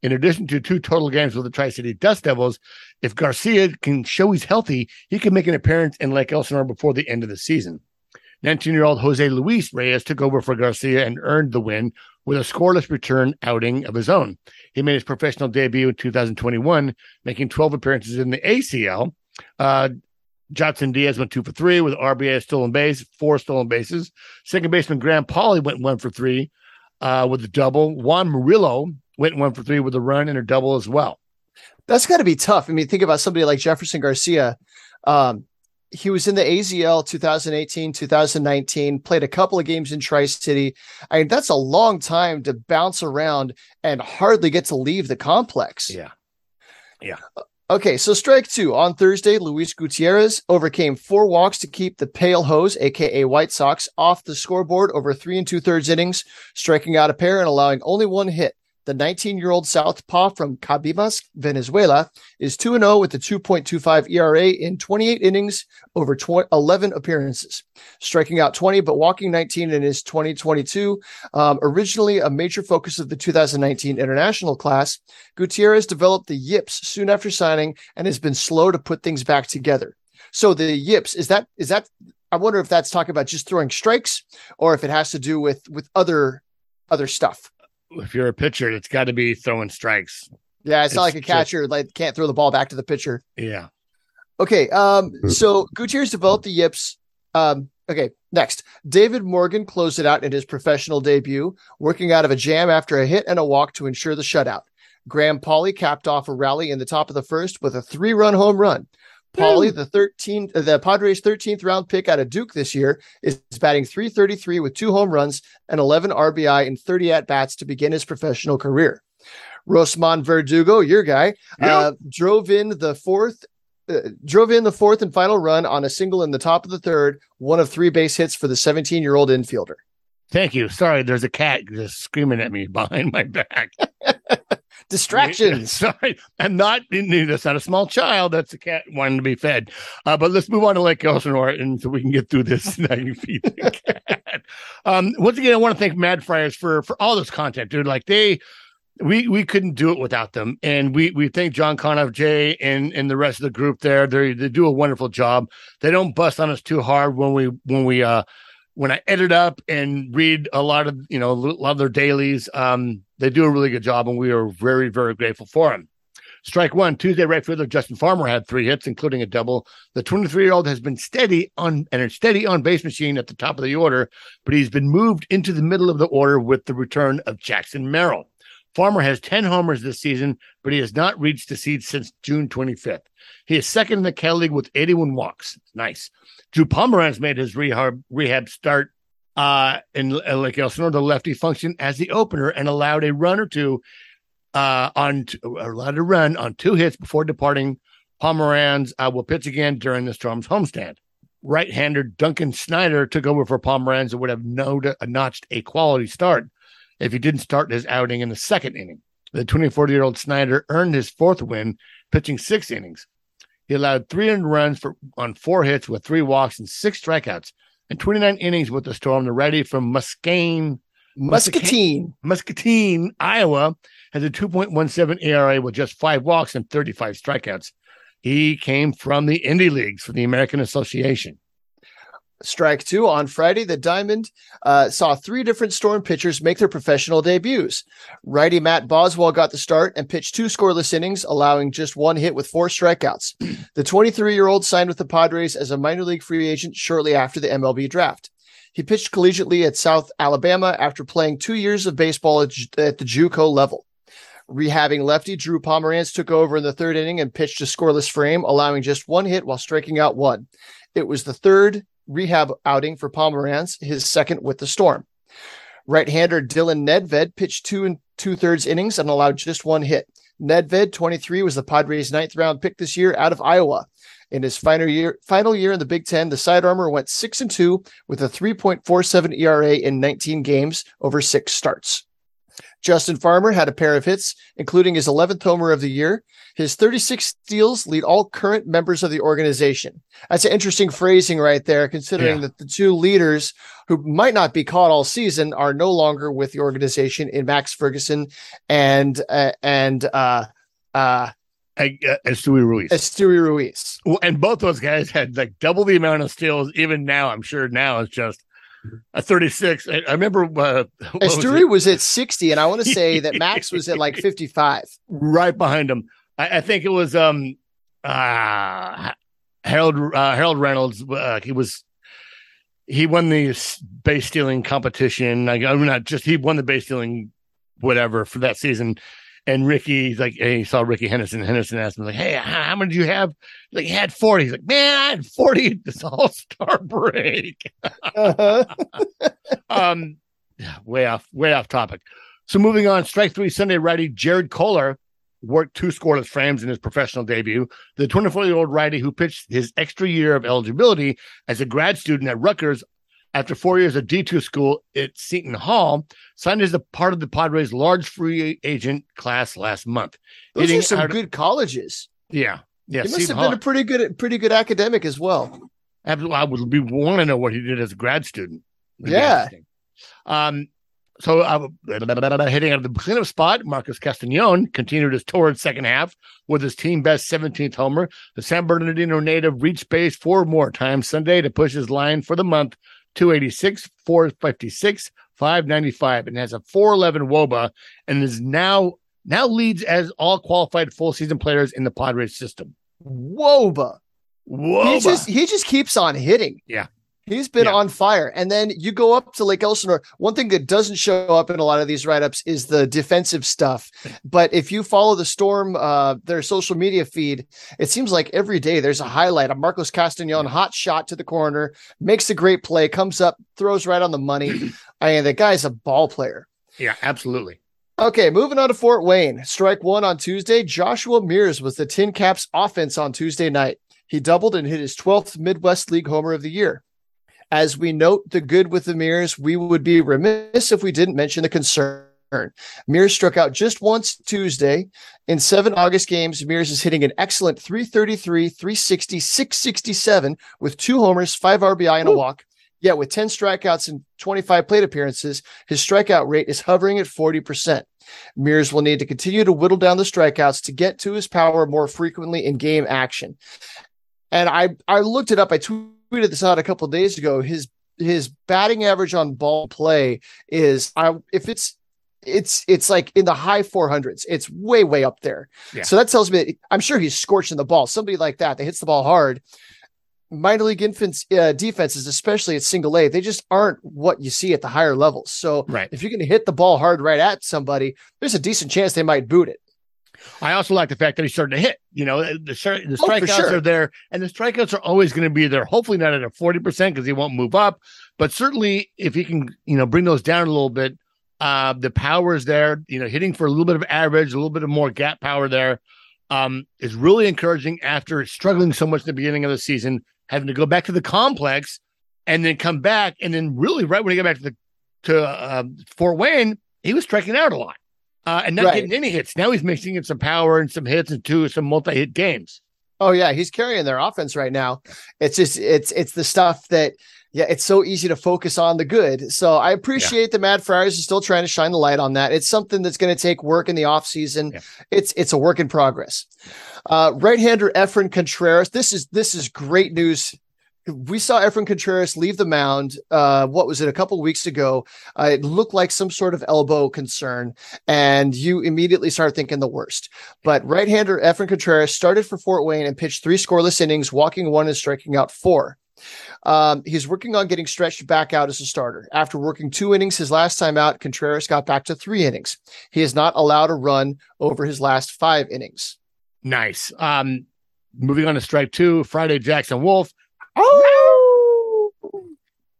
In addition to two total games with the Tri City Dust Devils, if Garcia can show he's healthy, he can make an appearance in Lake Elsinore before the end of the season. 19 year old Jose Luis Reyes took over for Garcia and earned the win with a scoreless return outing of his own. He made his professional debut in 2021, making 12 appearances in the ACL. Uh, Johnson Diaz went two for three with RBI stolen base, four stolen bases. Second baseman Graham Pauley went one for three uh, with a double. Juan Murillo went one for three with a run and a double as well. That's got to be tough. I mean, think about somebody like Jefferson Garcia. Um, he was in the AZL 2018, 2019, played a couple of games in Tri City. I mean, that's a long time to bounce around and hardly get to leave the complex. Yeah. Yeah. Uh, okay, so strike two. On Thursday, Luis Gutierrez overcame four walks to keep the Pale Hose, aka White Sox, off the scoreboard over three and two thirds innings, striking out a pair and allowing only one hit. The 19 year old Southpaw from Cabimas, Venezuela, is 2 0 with a 2.25 ERA in 28 innings over 11 appearances, striking out 20 but walking 19 in his 2022. Um, originally a major focus of the 2019 international class, Gutierrez developed the yips soon after signing and has been slow to put things back together. So the yips is that is that I wonder if that's talking about just throwing strikes or if it has to do with with other other stuff if you're a pitcher, it's got to be throwing strikes. Yeah, it's, it's not like a catcher just, like can't throw the ball back to the pitcher. Yeah. Okay. Um. So Gutierrez developed the yips. Um. Okay. Next, David Morgan closed it out in his professional debut, working out of a jam after a hit and a walk to ensure the shutout. Graham Pauley capped off a rally in the top of the first with a three-run home run. Pauley, the 13th, the Padres' 13th round pick out of Duke this year, is batting 333 with two home runs and 11 RBI and 30 at bats to begin his professional career. Rosman Verdugo, your guy, yep. uh, drove in the fourth. Uh, drove in the fourth and final run on a single in the top of the third, one of three base hits for the 17 year old infielder. Thank you. Sorry, there's a cat just screaming at me behind my back. distractions. Sorry, I'm not. That's not a small child. That's a cat wanting to be fed. Uh, but let's move on to Lake Elsinore, and so we can get through this. now you feed the cat. Um, once again, I want to thank Mad Friars for for all this content, dude. Like they. We we couldn't do it without them, and we we thank John Conniff, Jay, and and the rest of the group there. They they do a wonderful job. They don't bust on us too hard when we when we uh when I edit up and read a lot of you know a lot of their dailies, um, they do a really good job, and we are very very grateful for them. Strike one Tuesday, right fielder Justin Farmer had three hits, including a double. The 23 year old has been steady on and a steady on base machine at the top of the order, but he's been moved into the middle of the order with the return of Jackson Merrill. Farmer has 10 homers this season, but he has not reached the seed since June 25th. He is second in the Cal League with 81 walks. Nice. Drew Pomeranz made his rehab rehab start uh, in uh, Lake Elsinore. The lefty functioned as the opener and allowed a run or two uh, on t- allowed a run on two hits before departing. Pomeranz uh, will pitch again during the Storm's homestand. Right-hander Duncan Snyder took over for Pomeranz and would have no- notched a quality start if he didn't start his outing in the second inning. The 24 year old Snyder earned his fourth win, pitching six innings. He allowed 300 runs for on four hits with three walks and six strikeouts, and 29 innings with the Storm. The ready from Muscatine, Muscatine, Muscatine, Iowa, has a 2.17 ERA with just five walks and 35 strikeouts. He came from the Indie Leagues for the American Association. Strike two on Friday, the Diamond uh, saw three different Storm pitchers make their professional debuts. Righty Matt Boswell got the start and pitched two scoreless innings, allowing just one hit with four strikeouts. The 23 year old signed with the Padres as a minor league free agent shortly after the MLB draft. He pitched collegiately at South Alabama after playing two years of baseball at, at the JUCO level. Rehabbing lefty Drew Pomeranz took over in the third inning and pitched a scoreless frame, allowing just one hit while striking out one. It was the third rehab outing for Pomeranz, his second with the Storm. Right-hander Dylan Nedved pitched two and two thirds innings and allowed just one hit. Nedved, 23, was the Padres' ninth round pick this year out of Iowa. In his final year, final year in the Big Ten, the side armor went six and two with a 3.47 ERA in 19 games over six starts. Justin Farmer had a pair of hits, including his 11th homer of the year. His 36 steals lead all current members of the organization. That's an interesting phrasing right there, considering Yeah. that the two leaders who might not be caught all season are no longer with the organization in Max Ferguson and uh, and uh, uh, I, uh, Ruiz. Esteury Ruiz. Well, and both those guys had like double the amount of steals. Even now, I'm sure now it's just a 36. I, I remember uh, what was was at 60, and I want to say that Max was at like 55. right behind him. I, I think it was um uh Harold uh, Harold Reynolds. Uh, he was he won the base stealing competition. Like I'm not just he won the base stealing whatever for that season. And Rickey, like he saw Rickey Henderson. Henderson asked him, like, "Hey, how, how many do you have?" Like, he had forty. He's like, "Man, I had forty at this All Star break." Uh-huh. um, way off, way off topic. So moving on, strike three Sunday righty Jared Kollar worked two scoreless frames in his professional debut. The 24 year old righty who pitched his extra year of eligibility as a grad student at Rutgers after four years of D2 school at Seton Hall signed as a part of the Padres' large free agent class last month. Those Hitting are some good colleges. Yeah. Yeah. he must Seton have Hall. been a pretty good, pretty good academic as well. Absolutely. I would be want to know what he did as a grad student. Yeah. Um, so uh, hitting out of the cleanup spot, Marcos Castanon continued his torrid second half with his team best 17th homer. The San Bernardino native reached base four more times Sunday to push his line for the month 286, 456, 595, and has a 411 wOBA and is now now leads as all qualified full season players in the Padres system. wOBA. wOBA. He just he just keeps on hitting. Yeah. He's been Yeah. on fire. And then you go up to Lake Elsinore. One thing that doesn't show up in a lot of these write-ups is the defensive stuff. But if you follow the Storm, uh, their social media feed, it seems like every day there's a highlight of Marcos Castanon, hot shot to the corner, makes a great play, comes up, throws right on the money. I mean, the guy's a ball player. yeah, absolutely. Okay, moving on to Fort Wayne. Strike one on Tuesday. Joshua Mears was the TinCaps offense on Tuesday night. He doubled and hit his 12th Midwest League homer of the year. As we note the good with the Mears, we would be remiss if we didn't mention the concern. Mears struck out just once Tuesday. In seven August games, Mears is hitting an excellent 333, 360, 667 with two homers, five RBI, and a walk. Yet with 10 strikeouts and 25 plate appearances, his strikeout rate is hovering at 40%. Mears will need to continue to whittle down the strikeouts to get to his power more frequently in game action. And I I looked it up. I tweeted this out a couple days ago. His his batting average on ball play is I if it's it's it's like in the high 400s. It's way way up there. Yeah. So that tells me that I'm sure he's scorching the ball. Somebody like that that hits the ball hard. Minor league infants uh, defenses, especially at single A, they just aren't what you see at the higher levels. So Right. if you're going to hit the ball hard right at somebody, there's a decent chance they might boot it. I also like the fact that he's starting to hit. You know, the the Oh, strikeouts sure. are there, and the strikeouts are always going to be there. Hopefully, not at a forty percent because he won't move up, but certainly if he can, you know, bring those down a little bit, uh, the power is there. You know, hitting for a little bit of average, a little bit of more gap power there, um, is really encouraging. After struggling so much at the beginning of the season, having to go back to the complex, and then come back, and then really right when he got back to the to uh, Fort Wayne, he was striking out a lot. Uh, and not Right. getting any hits. Now he's mixing in some power and some hits and two some multi-hit games. Oh yeah, he's carrying their offense right now. It's just it's it's the stuff that yeah, it's so easy to focus on the good. So I appreciate that Mad Friars is still trying to shine the light on that. It's something that's going to take work in the offseason. Yeah. It's it's a work in progress. Uh, right-hander Efren Contreras. This is this is great news. We saw Efren Contreras leave the mound. Uh, what was it? A couple weeks ago. Uh, it looked like some sort of elbow concern, and you immediately start thinking the worst. But right-hander Efren Contreras started for Fort Wayne and pitched three scoreless innings, walking one and striking out four. Um, he's working on getting stretched back out as a starter. After working two innings his last time out, Contreras got back to three innings. He is not allowed a run over his last five innings. Nice. Um, moving on to strike two, Friday Jackson Wolf. Oh,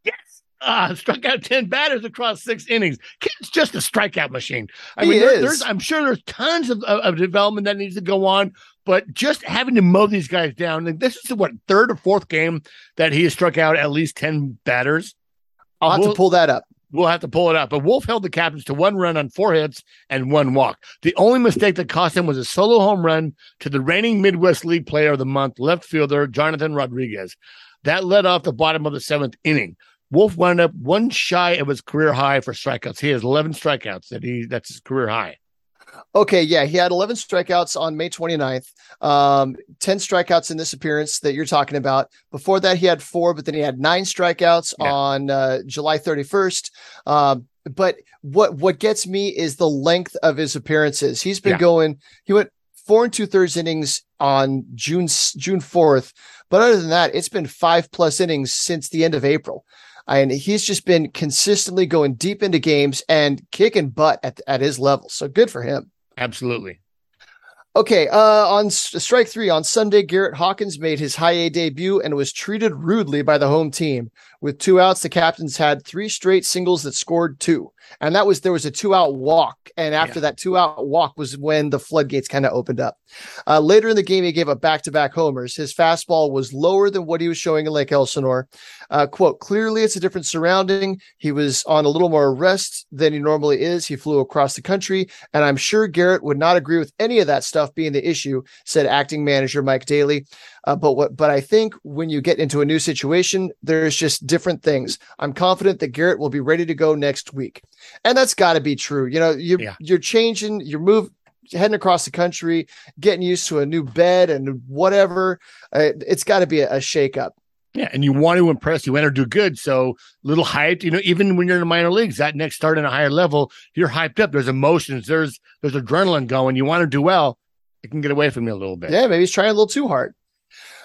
Yes. Uh, struck out 10 batters across six innings. Kid's just a strikeout machine. I He mean, there- there's I'm sure there's tons of, of, of development that needs to go on, but just having to mow these guys down. Like, this is what third or fourth game that he has struck out at least 10 batters. I'll have Well- to pull that up. We'll have to pull it out. But Wolf held the Captains to one run on four hits and one walk. The only mistake that cost him was a solo home run to the reigning Midwest League Player of the Month, left fielder Jonathan Rodriguez. That led off the bottom of the seventh inning. Wolf wound up one shy of his career high for strikeouts. He has 11 strikeouts. That he that's his career high. Okay, yeah, he had 11 strikeouts on May 29th. Um, 10 strikeouts in this appearance that you're talking about. Before that, he had four, but then he had nine strikeouts yeah. on uh, July 31st. Um, but what what gets me is the length of his appearances. He's been yeah. going. He went four and two thirds innings on June June 4th, but other than that, it's been five plus innings since the end of April. And he's just been consistently going deep into games and kicking butt at, at his level. So good for him. Absolutely. Okay, uh, on strike three on Sunday, Garrett Hawkins made his high A debut and was treated rudely by the home team. With two outs, the captains had three straight singles that scored two, and that was there was a two out walk. And after yeah. that two out walk was when the floodgates kind of opened up. Uh, later in the game, he gave up back to back homers. His fastball was lower than what he was showing in Lake Elsinore. Uh, quote, clearly it's a different surrounding. He was on a little more rest than he normally is. He flew across the country, and I'm sure Garrett would not agree with any of that stuff being the issue, said acting manager Mike Daly. Uh, but what, but I think when you get into a new situation, there's just different things. I'm confident that Garrett will be ready to go next week, and that's got to be true. You know, you yeah. you're changing, you're move heading across the country, getting used to a new bed and whatever. Uh, it's got to be a, a shakeup. Yeah, and you want to impress, you want to do good. So little hyped, you know, even when you're in the minor leagues, that next start in a higher level, you're hyped up. There's emotions, there's there's adrenaline going. You want to do well. It can get away from you a little bit. Yeah, maybe he's trying a little too hard.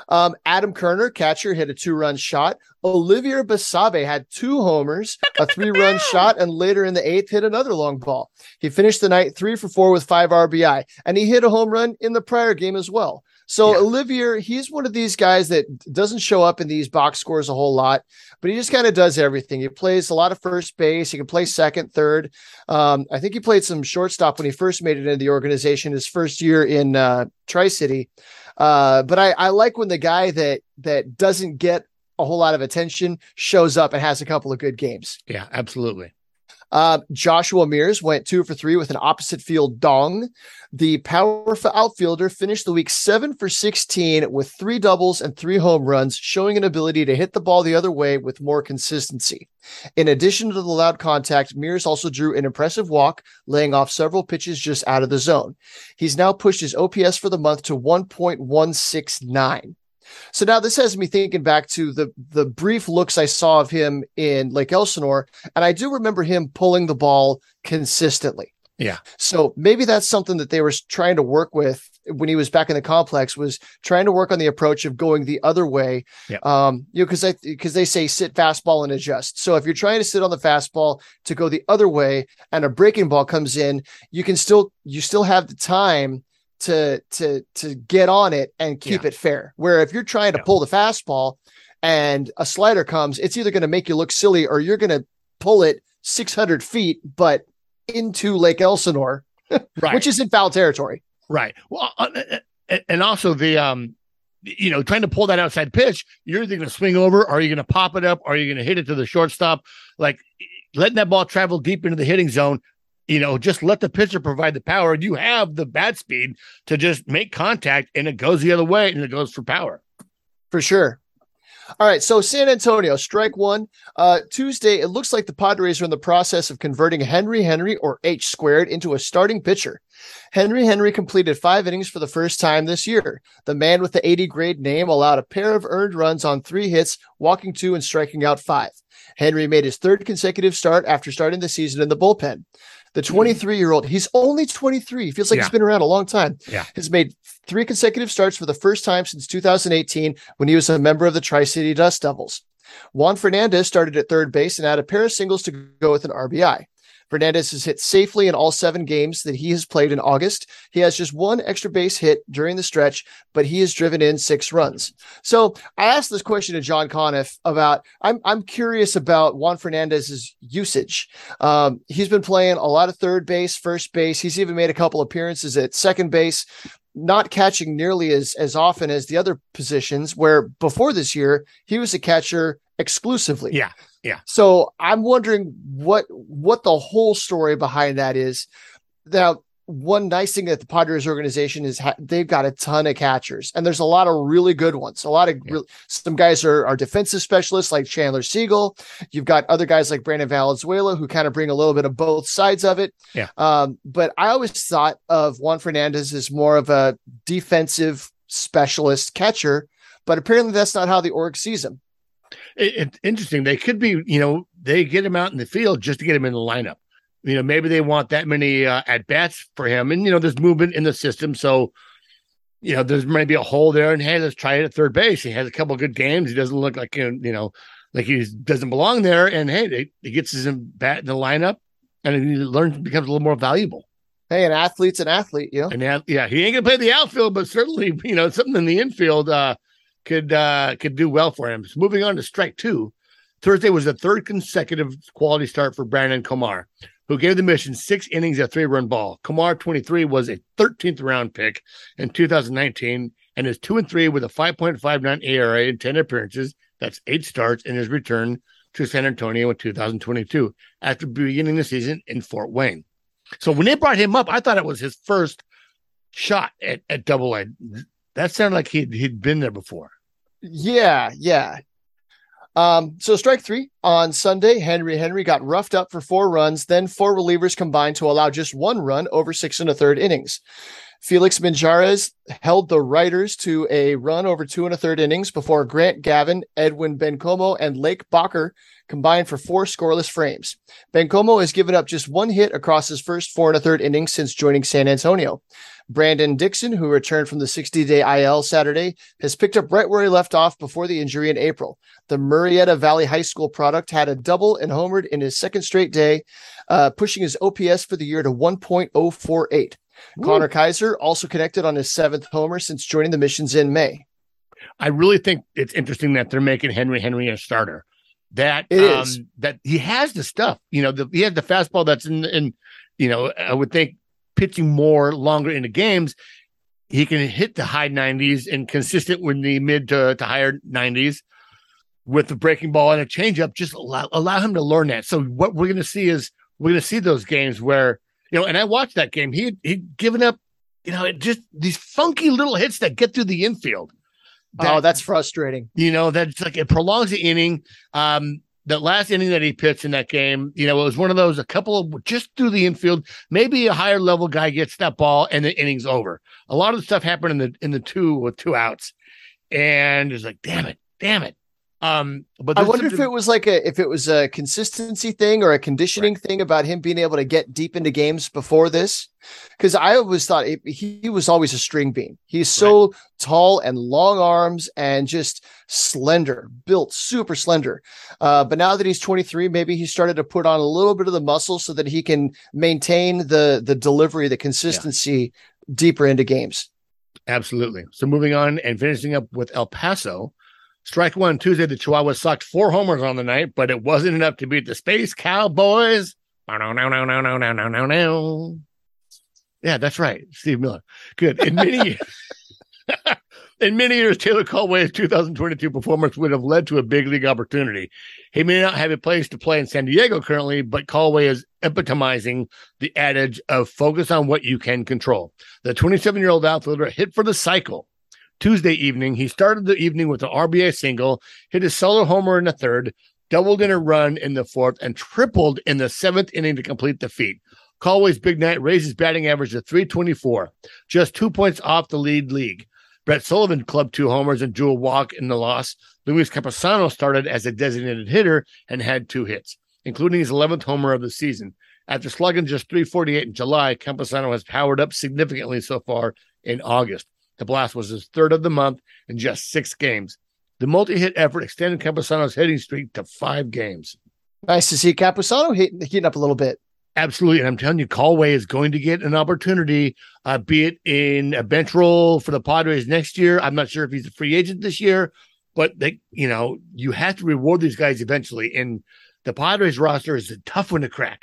Um, Adam Kerner, catcher, hit a two run shot. Olivier Basabe had two homers, a three run shot, and later in the eighth hit another long ball. He finished the night three for four with five RBI, and he hit a home run in the prior game as well. So yeah. Olivier, he's one of these guys that doesn't show up in these box scores a whole lot, but he just kind of does everything. He plays a lot of first base. He can play second, third. Um, I think he played some shortstop when he first made it into the organization his first year in uh, Tri City. Uh, but I, I like when the guy that that doesn't get a whole lot of attention shows up and has a couple of good games. Yeah, absolutely. Uh, Joshua Mears went two for three with an opposite field dong. The powerful outfielder finished the week seven for 16 with three doubles and three home runs, showing an ability to hit the ball the other way with more consistency. In addition to the loud contact, Mears also drew an impressive walk, laying off several pitches just out of the zone. He's now pushed his OPS for the month to 1.169. So now this has me thinking back to the the brief looks I saw of him in Lake Elsinore, and I do remember him pulling the ball consistently. Yeah. So maybe that's something that they were trying to work with when he was back in the complex was trying to work on the approach of going the other way. Yeah. Um, you know, because they because they say sit fastball and adjust. So if you're trying to sit on the fastball to go the other way and a breaking ball comes in, you can still you still have the time to to to get on it and keep yeah. it fair. Where if you're trying to yeah. pull the fastball and a slider comes, it's either going to make you look silly or you're going to pull it 600 feet, but into Lake Elsinore, right. which is in foul territory. Right. Well, uh, uh, uh and also the um, you know, trying to pull that outside pitch, you're either going to swing over, are you going to pop it up, are you going to hit it to the shortstop? Like letting that ball travel deep into the hitting zone you know, just let the pitcher provide the power. And you have the bat speed to just make contact and it goes the other way and it goes for power. For sure. All right, so San Antonio, strike one. Uh, Tuesday, it looks like the Padres are in the process of converting Henry Henry or H squared into a starting pitcher. Henry Henry completed five innings for the first time this year. The man with the 80 grade name allowed a pair of earned runs on three hits, walking two and striking out five. Henry made his third consecutive start after starting the season in the bullpen. The hmm. 23 year old, he's only 23. He feels like yeah. he's been around a long time. Yeah. Has made three consecutive starts for the first time since 2018 when he was a member of the Tri City Dust Devils. Juan Fernandez started at third base and had a pair of singles to go with an RBI. Fernandez has hit safely in all seven games that he has played in August. He has just one extra base hit during the stretch, but he has driven in six runs. So I asked this question to John Conniff about I'm I'm curious about Juan Fernandez's usage. Um, he's been playing a lot of third base, first base. He's even made a couple appearances at second base not catching nearly as as often as the other positions. Where before this year he was a catcher exclusively. Yeah, yeah. So I'm wondering what what the whole story behind that is. Now, one nice thing that the Padres organization is ha- they've got a ton of catchers and there's a lot of really good ones. A lot of yeah. some guys are, are defensive specialists like Chandler Seagle. You've got other guys like Brandon Valenzuela who kind of bring a little bit of both sides of it. Yeah. Um, but I always thought of Juan Fernandez as more of a defensive specialist catcher, but apparently that's not how the org sees him. It, it's interesting. They could be, you know, they get him out in the field just to get him in the lineup you know, maybe they want that many uh, at bats for him, and you know, there's movement in the system, so you know, there's maybe a hole there. And hey, let's try it at third base. He has a couple good games. He doesn't look like you know, like he doesn't belong there. And hey, he gets his bat in the lineup, and he learns becomes a little more valuable. Hey, an athlete's an athlete, you know. And yeah, he ain't gonna play the outfield, but certainly, you know, something in the infield uh, could uh, could do well for him. So moving on to strike two. Thursday was the third consecutive quality start for Brandon Komar who gave the mission six innings of three run ball. Komar 23 was a 13th round pick in 2019 and is 2 and 3 with a 5.59 ERA in 10 appearances. That's eight starts in his return to San Antonio in 2022 after beginning the season in Fort Wayne. So when they brought him up, I thought it was his first shot at, at double A. That sounded like he'd, he'd been there before. Yeah, yeah. Um, so strike three on Sunday, Henry Henry got roughed up for four runs. Then four relievers combined to allow just one run over six and a third innings. Felix Minjarez held the Riders to a run over two and a third innings before Grant Gavin, Edwin Bencomo, and Lake Bachar combined for four scoreless frames. Bencomo has given up just one hit across his first four and a third innings since joining San Antonio. Brandon Dixon, who returned from the 60 day IL Saturday, has picked up right where he left off before the injury in April. The Murrieta Valley High School product had a double and homered in his second straight day, uh, pushing his OPS for the year to 1.048. Ooh. Connor Kaiser also connected on his seventh homer since joining the missions in May. I really think it's interesting that they're making Henry Henry a starter. That it um, is. that he has the stuff. You know, the, he has the fastball that's in, in. You know, I would think pitching more longer into games, he can hit the high 90s and consistent with the mid to, to higher 90s with the breaking ball and a changeup. Just allow, allow him to learn that. So what we're going to see is we're going to see those games where you know, and I watched that game. He he'd given up, you know, just these funky little hits that get through the infield. That, oh, that's frustrating. You know, that's like it prolongs the inning. Um, that last inning that he pitched in that game, you know, it was one of those a couple of just through the infield. Maybe a higher level guy gets that ball and the inning's over. A lot of the stuff happened in the in the two with two outs, and it's like, damn it, damn it. Um, but I wonder if it was like a if it was a consistency thing or a conditioning right. thing about him being able to get deep into games before this. Because I always thought it, he was always a string bean. He's so right. tall and long arms and just slender, built super slender. Uh, but now that he's 23, maybe he started to put on a little bit of the muscle so that he can maintain the the delivery, the consistency yeah. deeper into games. Absolutely. So moving on and finishing up with El Paso. Strike one Tuesday, the Chihuahuas sucked four homers on the night, but it wasn't enough to beat the Space Cowboys. No, no, no, no, no, no, no, no, no. Yeah, that's right. Steve Miller. Good. In many in many years, Taylor Kohlwey's 2022 performance would have led to a big league opportunity. He may not have a place to play in San Diego currently, but Kohlwey is epitomizing the adage of focus on what you can control. The 27 year old outfielder hit for the cycle Tuesday evening. He started the evening with an RBI single, hit a solo homer in the third, doubled in a run in the fourth, and tripled in the seventh inning to complete the feat. Kohlwey's big night raised his batting average to 324, just two points off the lead league. Brett Sullivan clubbed two homers and drew a walk in the loss. Luis Campusano started as a designated hitter and had two hits, including his 11th homer of the season. After slugging just 348 in July, Campusano has powered up significantly so far in August. The blast was his third of the month in just six games. The multi hit effort extended Campusano's hitting streak to five games. Nice to see Campusano hitting, heating up a little bit. Absolutely. And I'm telling you, Kohlwey is going to get an opportunity, uh, be it in a bench role for the Padres next year. I'm not sure if he's a free agent this year, but they, you know, you have to reward these guys eventually. And the Padres roster is a tough one to crack.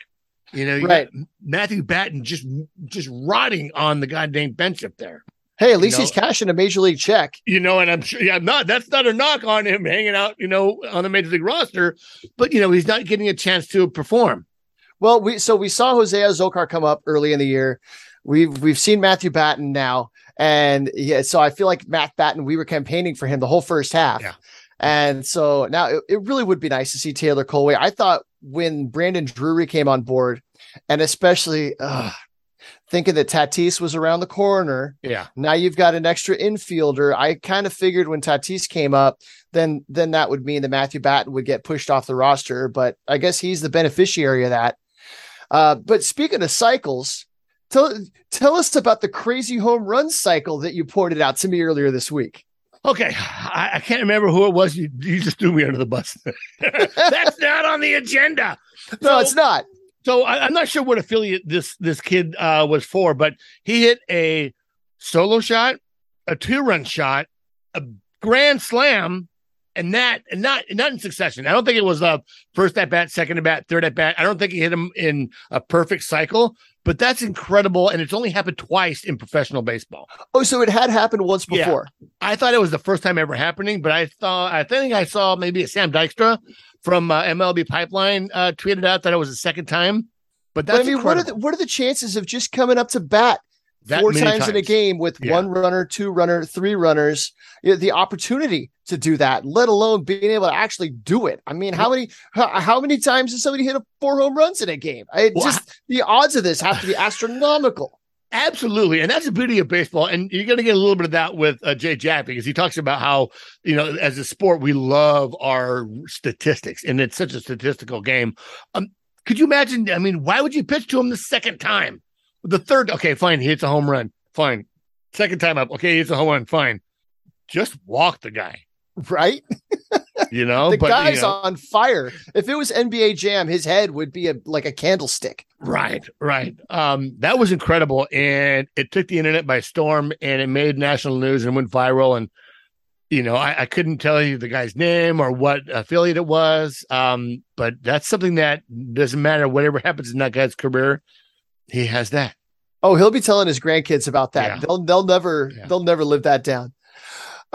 You know, you right. Matthew Batten just just rotting on the goddamn bench up there. Hey, at least know? he's cashing a major league check. You know, and I'm sure, yeah, I'm not that's not a knock on him hanging out, you know, on the major league roster, but you know, he's not getting a chance to perform. Well, we so we saw Jose Azocar come up early in the year. We've we've seen Matthew Batten now, and yeah, so I feel like Matt Batten. We were campaigning for him the whole first half, Yeah. and so now it, it really would be nice to see Taylor Kohlwey. I thought when Brandon Drury came on board, and especially uh, thinking that Tatis was around the corner, Yeah. now you've got an extra infielder. I kind of figured when Tatis came up, then then that would mean that Matthew Batten would get pushed off the roster. But I guess he's the beneficiary of that. Uh, but speaking of cycles, tell tell us about the crazy home run cycle that you pointed out to me earlier this week. Okay. I, I can't remember who it was. You, you just threw me under the bus. That's not on the agenda. No, So- it's not. So I, I'm not sure what affiliate this this kid uh, was for, but he hit a solo shot, a two run shot, a grand slam, and that and not not in succession. I don't think it was uh, first at bat, second at bat, third at bat. I don't think he hit him in a perfect cycle, but that's incredible, and it's only happened twice in professional baseball. Oh, so it had happened once Yeah. before. I thought it was the first time ever happening, but I thought I think I saw maybe a Sam Dykstra from uh, MLB Pipeline uh, tweeted out that it was the second time. But that's But I mean, what are the what are the chances of just coming up to bat That four many times, in a game with Yeah. one runner, two runner, three runners? You know, the opportunity to do that, let alone being able to actually do it. I mean, how many how, how many times has somebody hit a four home runs in a game? I Well, just the odds of this have to be astronomical. Absolutely, and that's the beauty of baseball. And you're going to get a little bit of that with uh, Jay Jaffe because he talks about how you know, as a sport, we love our statistics, and it's such a statistical game. Um, could you imagine? I mean, why would you pitch to him the second time? The third, okay, fine, he hits a home run, fine. Second time up, okay, he hits a home run, fine. Just walk the guy, Right? you know. the but guy's you know, on fire. If it was NBA Jam, his head would be a like a candlestick. Right, right. Um, that was incredible, and it took the internet by storm, and it made national news and went viral. And you know, I, I couldn't tell you the guy's name or what affiliate it was, um, but that's something that doesn't matter. Whatever happens in that guy's career, he has that. Oh, he'll be telling his grandkids about that. Yeah. They'll they'll never Yeah. they'll never live that down.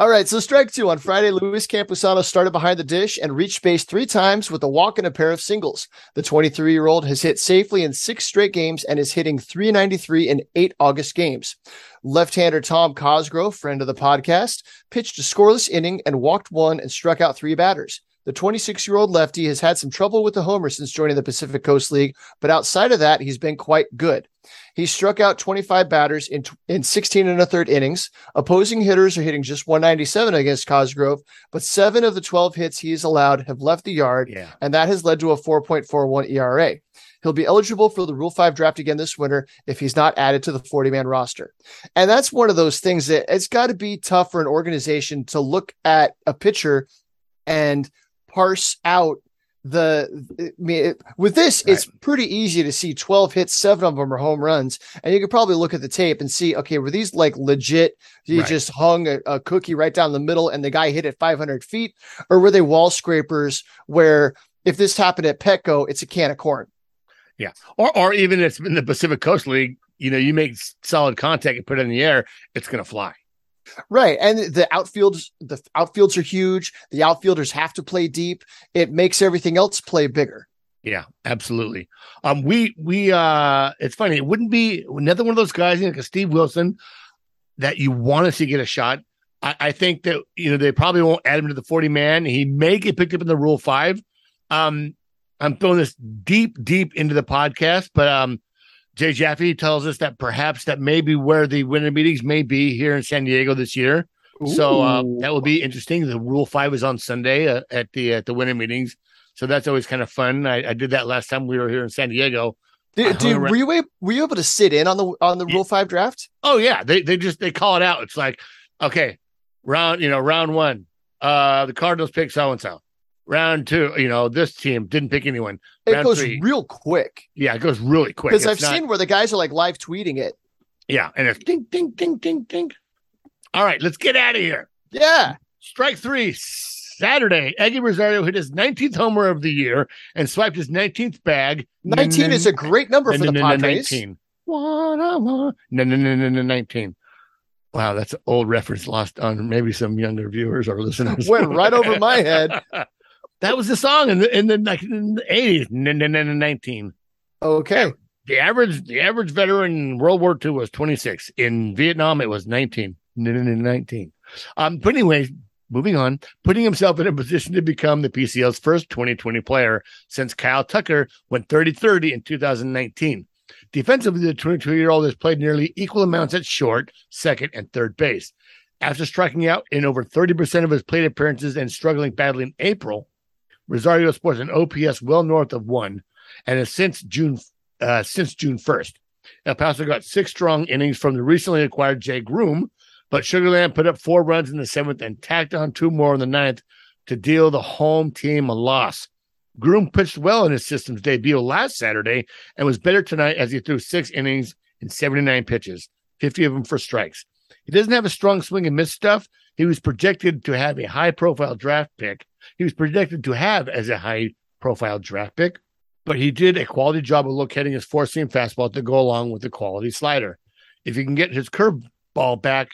All right, so strike two on Friday. Luis Campusano started behind the dish and reached base three times with a walk and a pair of singles. The 23 year old has hit safely in six straight games and is hitting 393 in eight August games. Left hander Tom Cosgrove, friend of the podcast, pitched a scoreless inning and walked one and struck out three batters. The 26 year old lefty has had some trouble with the homer since joining the Pacific Coast League, but outside of that, he's been quite good. He struck out 25 batters in, in 16 and a third innings. Opposing hitters are hitting just 197 against Cosgrove, but seven of the 12 hits he's allowed have left the yard, Yeah. and that has led to a 4.41 ERA. He'll be eligible for the Rule 5 draft again this winter if he's not added to the 40 man roster. And that's one of those things that it's got to be tough for an organization to look at a pitcher and parse out the I mean, it- with this it's pretty easy to see 12 hits seven of them are home runs and you could probably look at the tape and see okay were these like legit he Right. just hung a, a cookie right down the middle and the guy hit it 500 feet or were they wall scrapers where if this happened at petco it's a can of corn yeah Or, or even if it's in the Pacific Coast League, you know, you make solid contact and put it in the air, it's going to fly. Right. And the outfields, the outfields are huge. The outfielders have to play deep. It makes everything else play bigger. Yeah, absolutely. Um, we we uh, it's funny. It wouldn't be another one of those guys like a Steve Wilson that you want to see get a shot. I, I think that you know they probably won't add him to the forty man. He may get picked up in the Rule Five. Um, I'm throwing this deep, deep into the podcast, but um, Jay Jaffe tells us that perhaps that may be where the winter meetings may be here in San Diego this year. So uh, that will be interesting. The Rule Five is on Sunday uh, at the at the winter meetings, so that's always kind of fun. I, I did that last time we were here in San Diego. Hung were you able, were you able to sit in on the on the Yeah. Rule Five draft? Oh yeah, they they just they call it out. It's like okay, round you know round one, uh, the Cardinals pick so and so. Round two, you know this team didn't pick anyone. It Round goes three. real quick Yeah, it goes really quick. because I've not- seen where the guys are like live tweeting it. yeah, and it's ding ding ding ding ding. All right, let's get out of here. Yeah, Strike three, Saturday. Eguy Rosario hit his 19th homer of the year and swiped his 19th bag. nineteen is a great number for the Padres. 19. One, on one. No, no, no, no, no, 19. Wow, that's an old reference lost on maybe some younger viewers or listeners. Went right over my head. That was the song in the in the, like, in the 80s, 19. Okay. The average the average veteran in World War II was 26. In Vietnam, it was 19. 19. Um, but anyway, moving on, putting himself in a position to become the PCL's first 2020 player since Kyle Tucker went 30 30 in 2019. Defensively, the 22 year old has played nearly equal amounts at short, second, and third base. After striking out in over 30% of his plate appearances and struggling badly in April, Rosario sports an OPS well north of one, and has since June uh, since June 1st. El Paso got six strong innings from the recently acquired Jay Groom, but Sugarland put up four runs in the seventh and tacked on two more in the ninth to deal the home team a loss. Groom pitched well in his system's debut last Saturday and was better tonight as he threw six innings and 79 pitches, 50 of them for strikes. He doesn't have a strong swing and miss stuff. He was projected to have a high profile draft pick. He was projected to have as a high profile draft pick, but he did a quality job of locating his four seam fastball to go along with the quality slider. If he can get his curveball back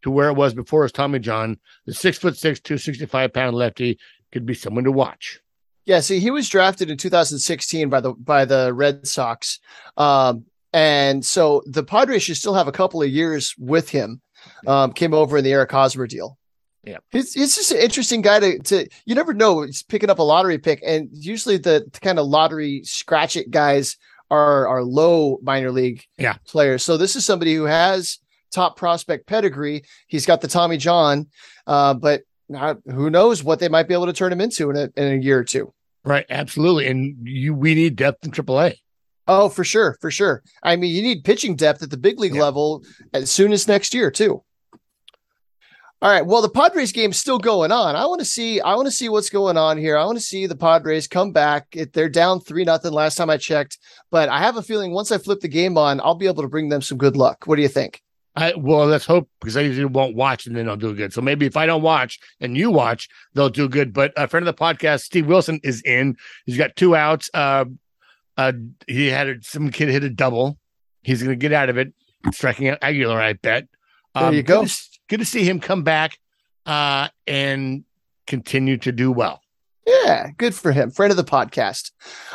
to where it was before his Tommy John, the six foot six, 265 pound lefty could be someone to watch. Yeah, see, he was drafted in 2016 by the by the Red Sox, um, and so the Padres should still have a couple of years with him. Um, came over in the Eric Hosmer deal. Yeah, he's, he's just an interesting guy to to. You never know. He's picking up a lottery pick, and usually the, the kind of lottery scratch it guys are are low minor league yeah. players. So this is somebody who has top prospect pedigree. He's got the Tommy John, uh, but not, who knows what they might be able to turn him into in a, in a year or two. Right, absolutely, and you we need depth in AAA. Oh, for sure, for sure. I mean, you need pitching depth at the big league yeah. level as soon as next year too. All right. Well, the Padres game's still going on. I want to see. I want to see what's going on here. I want to see the Padres come back. They're down three nothing last time I checked, but I have a feeling once I flip the game on, I'll be able to bring them some good luck. What do you think? I well, let's hope because I usually won't watch and then I'll do good. So maybe if I don't watch and you watch, they'll do good. But a friend of the podcast, Steve Wilson, is in. He's got two outs. Uh, uh, he had a, some kid hit a double. He's going to get out of it, striking out Aguilar. I bet. Um, there you go. Good to, good to see him come back uh, and continue to do well. Yeah, good for him. Friend of the podcast.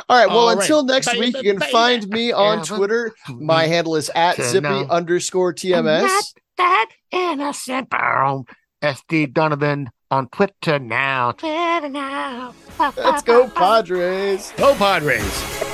All right. Well, All until next bye, week, bye, you can bye, find me on Twitter. My handle is at zippy underscore TMS. Not that innocent. SD Donovan on Twitter now. Twitter now. Let's go, Padres. Go, Padres.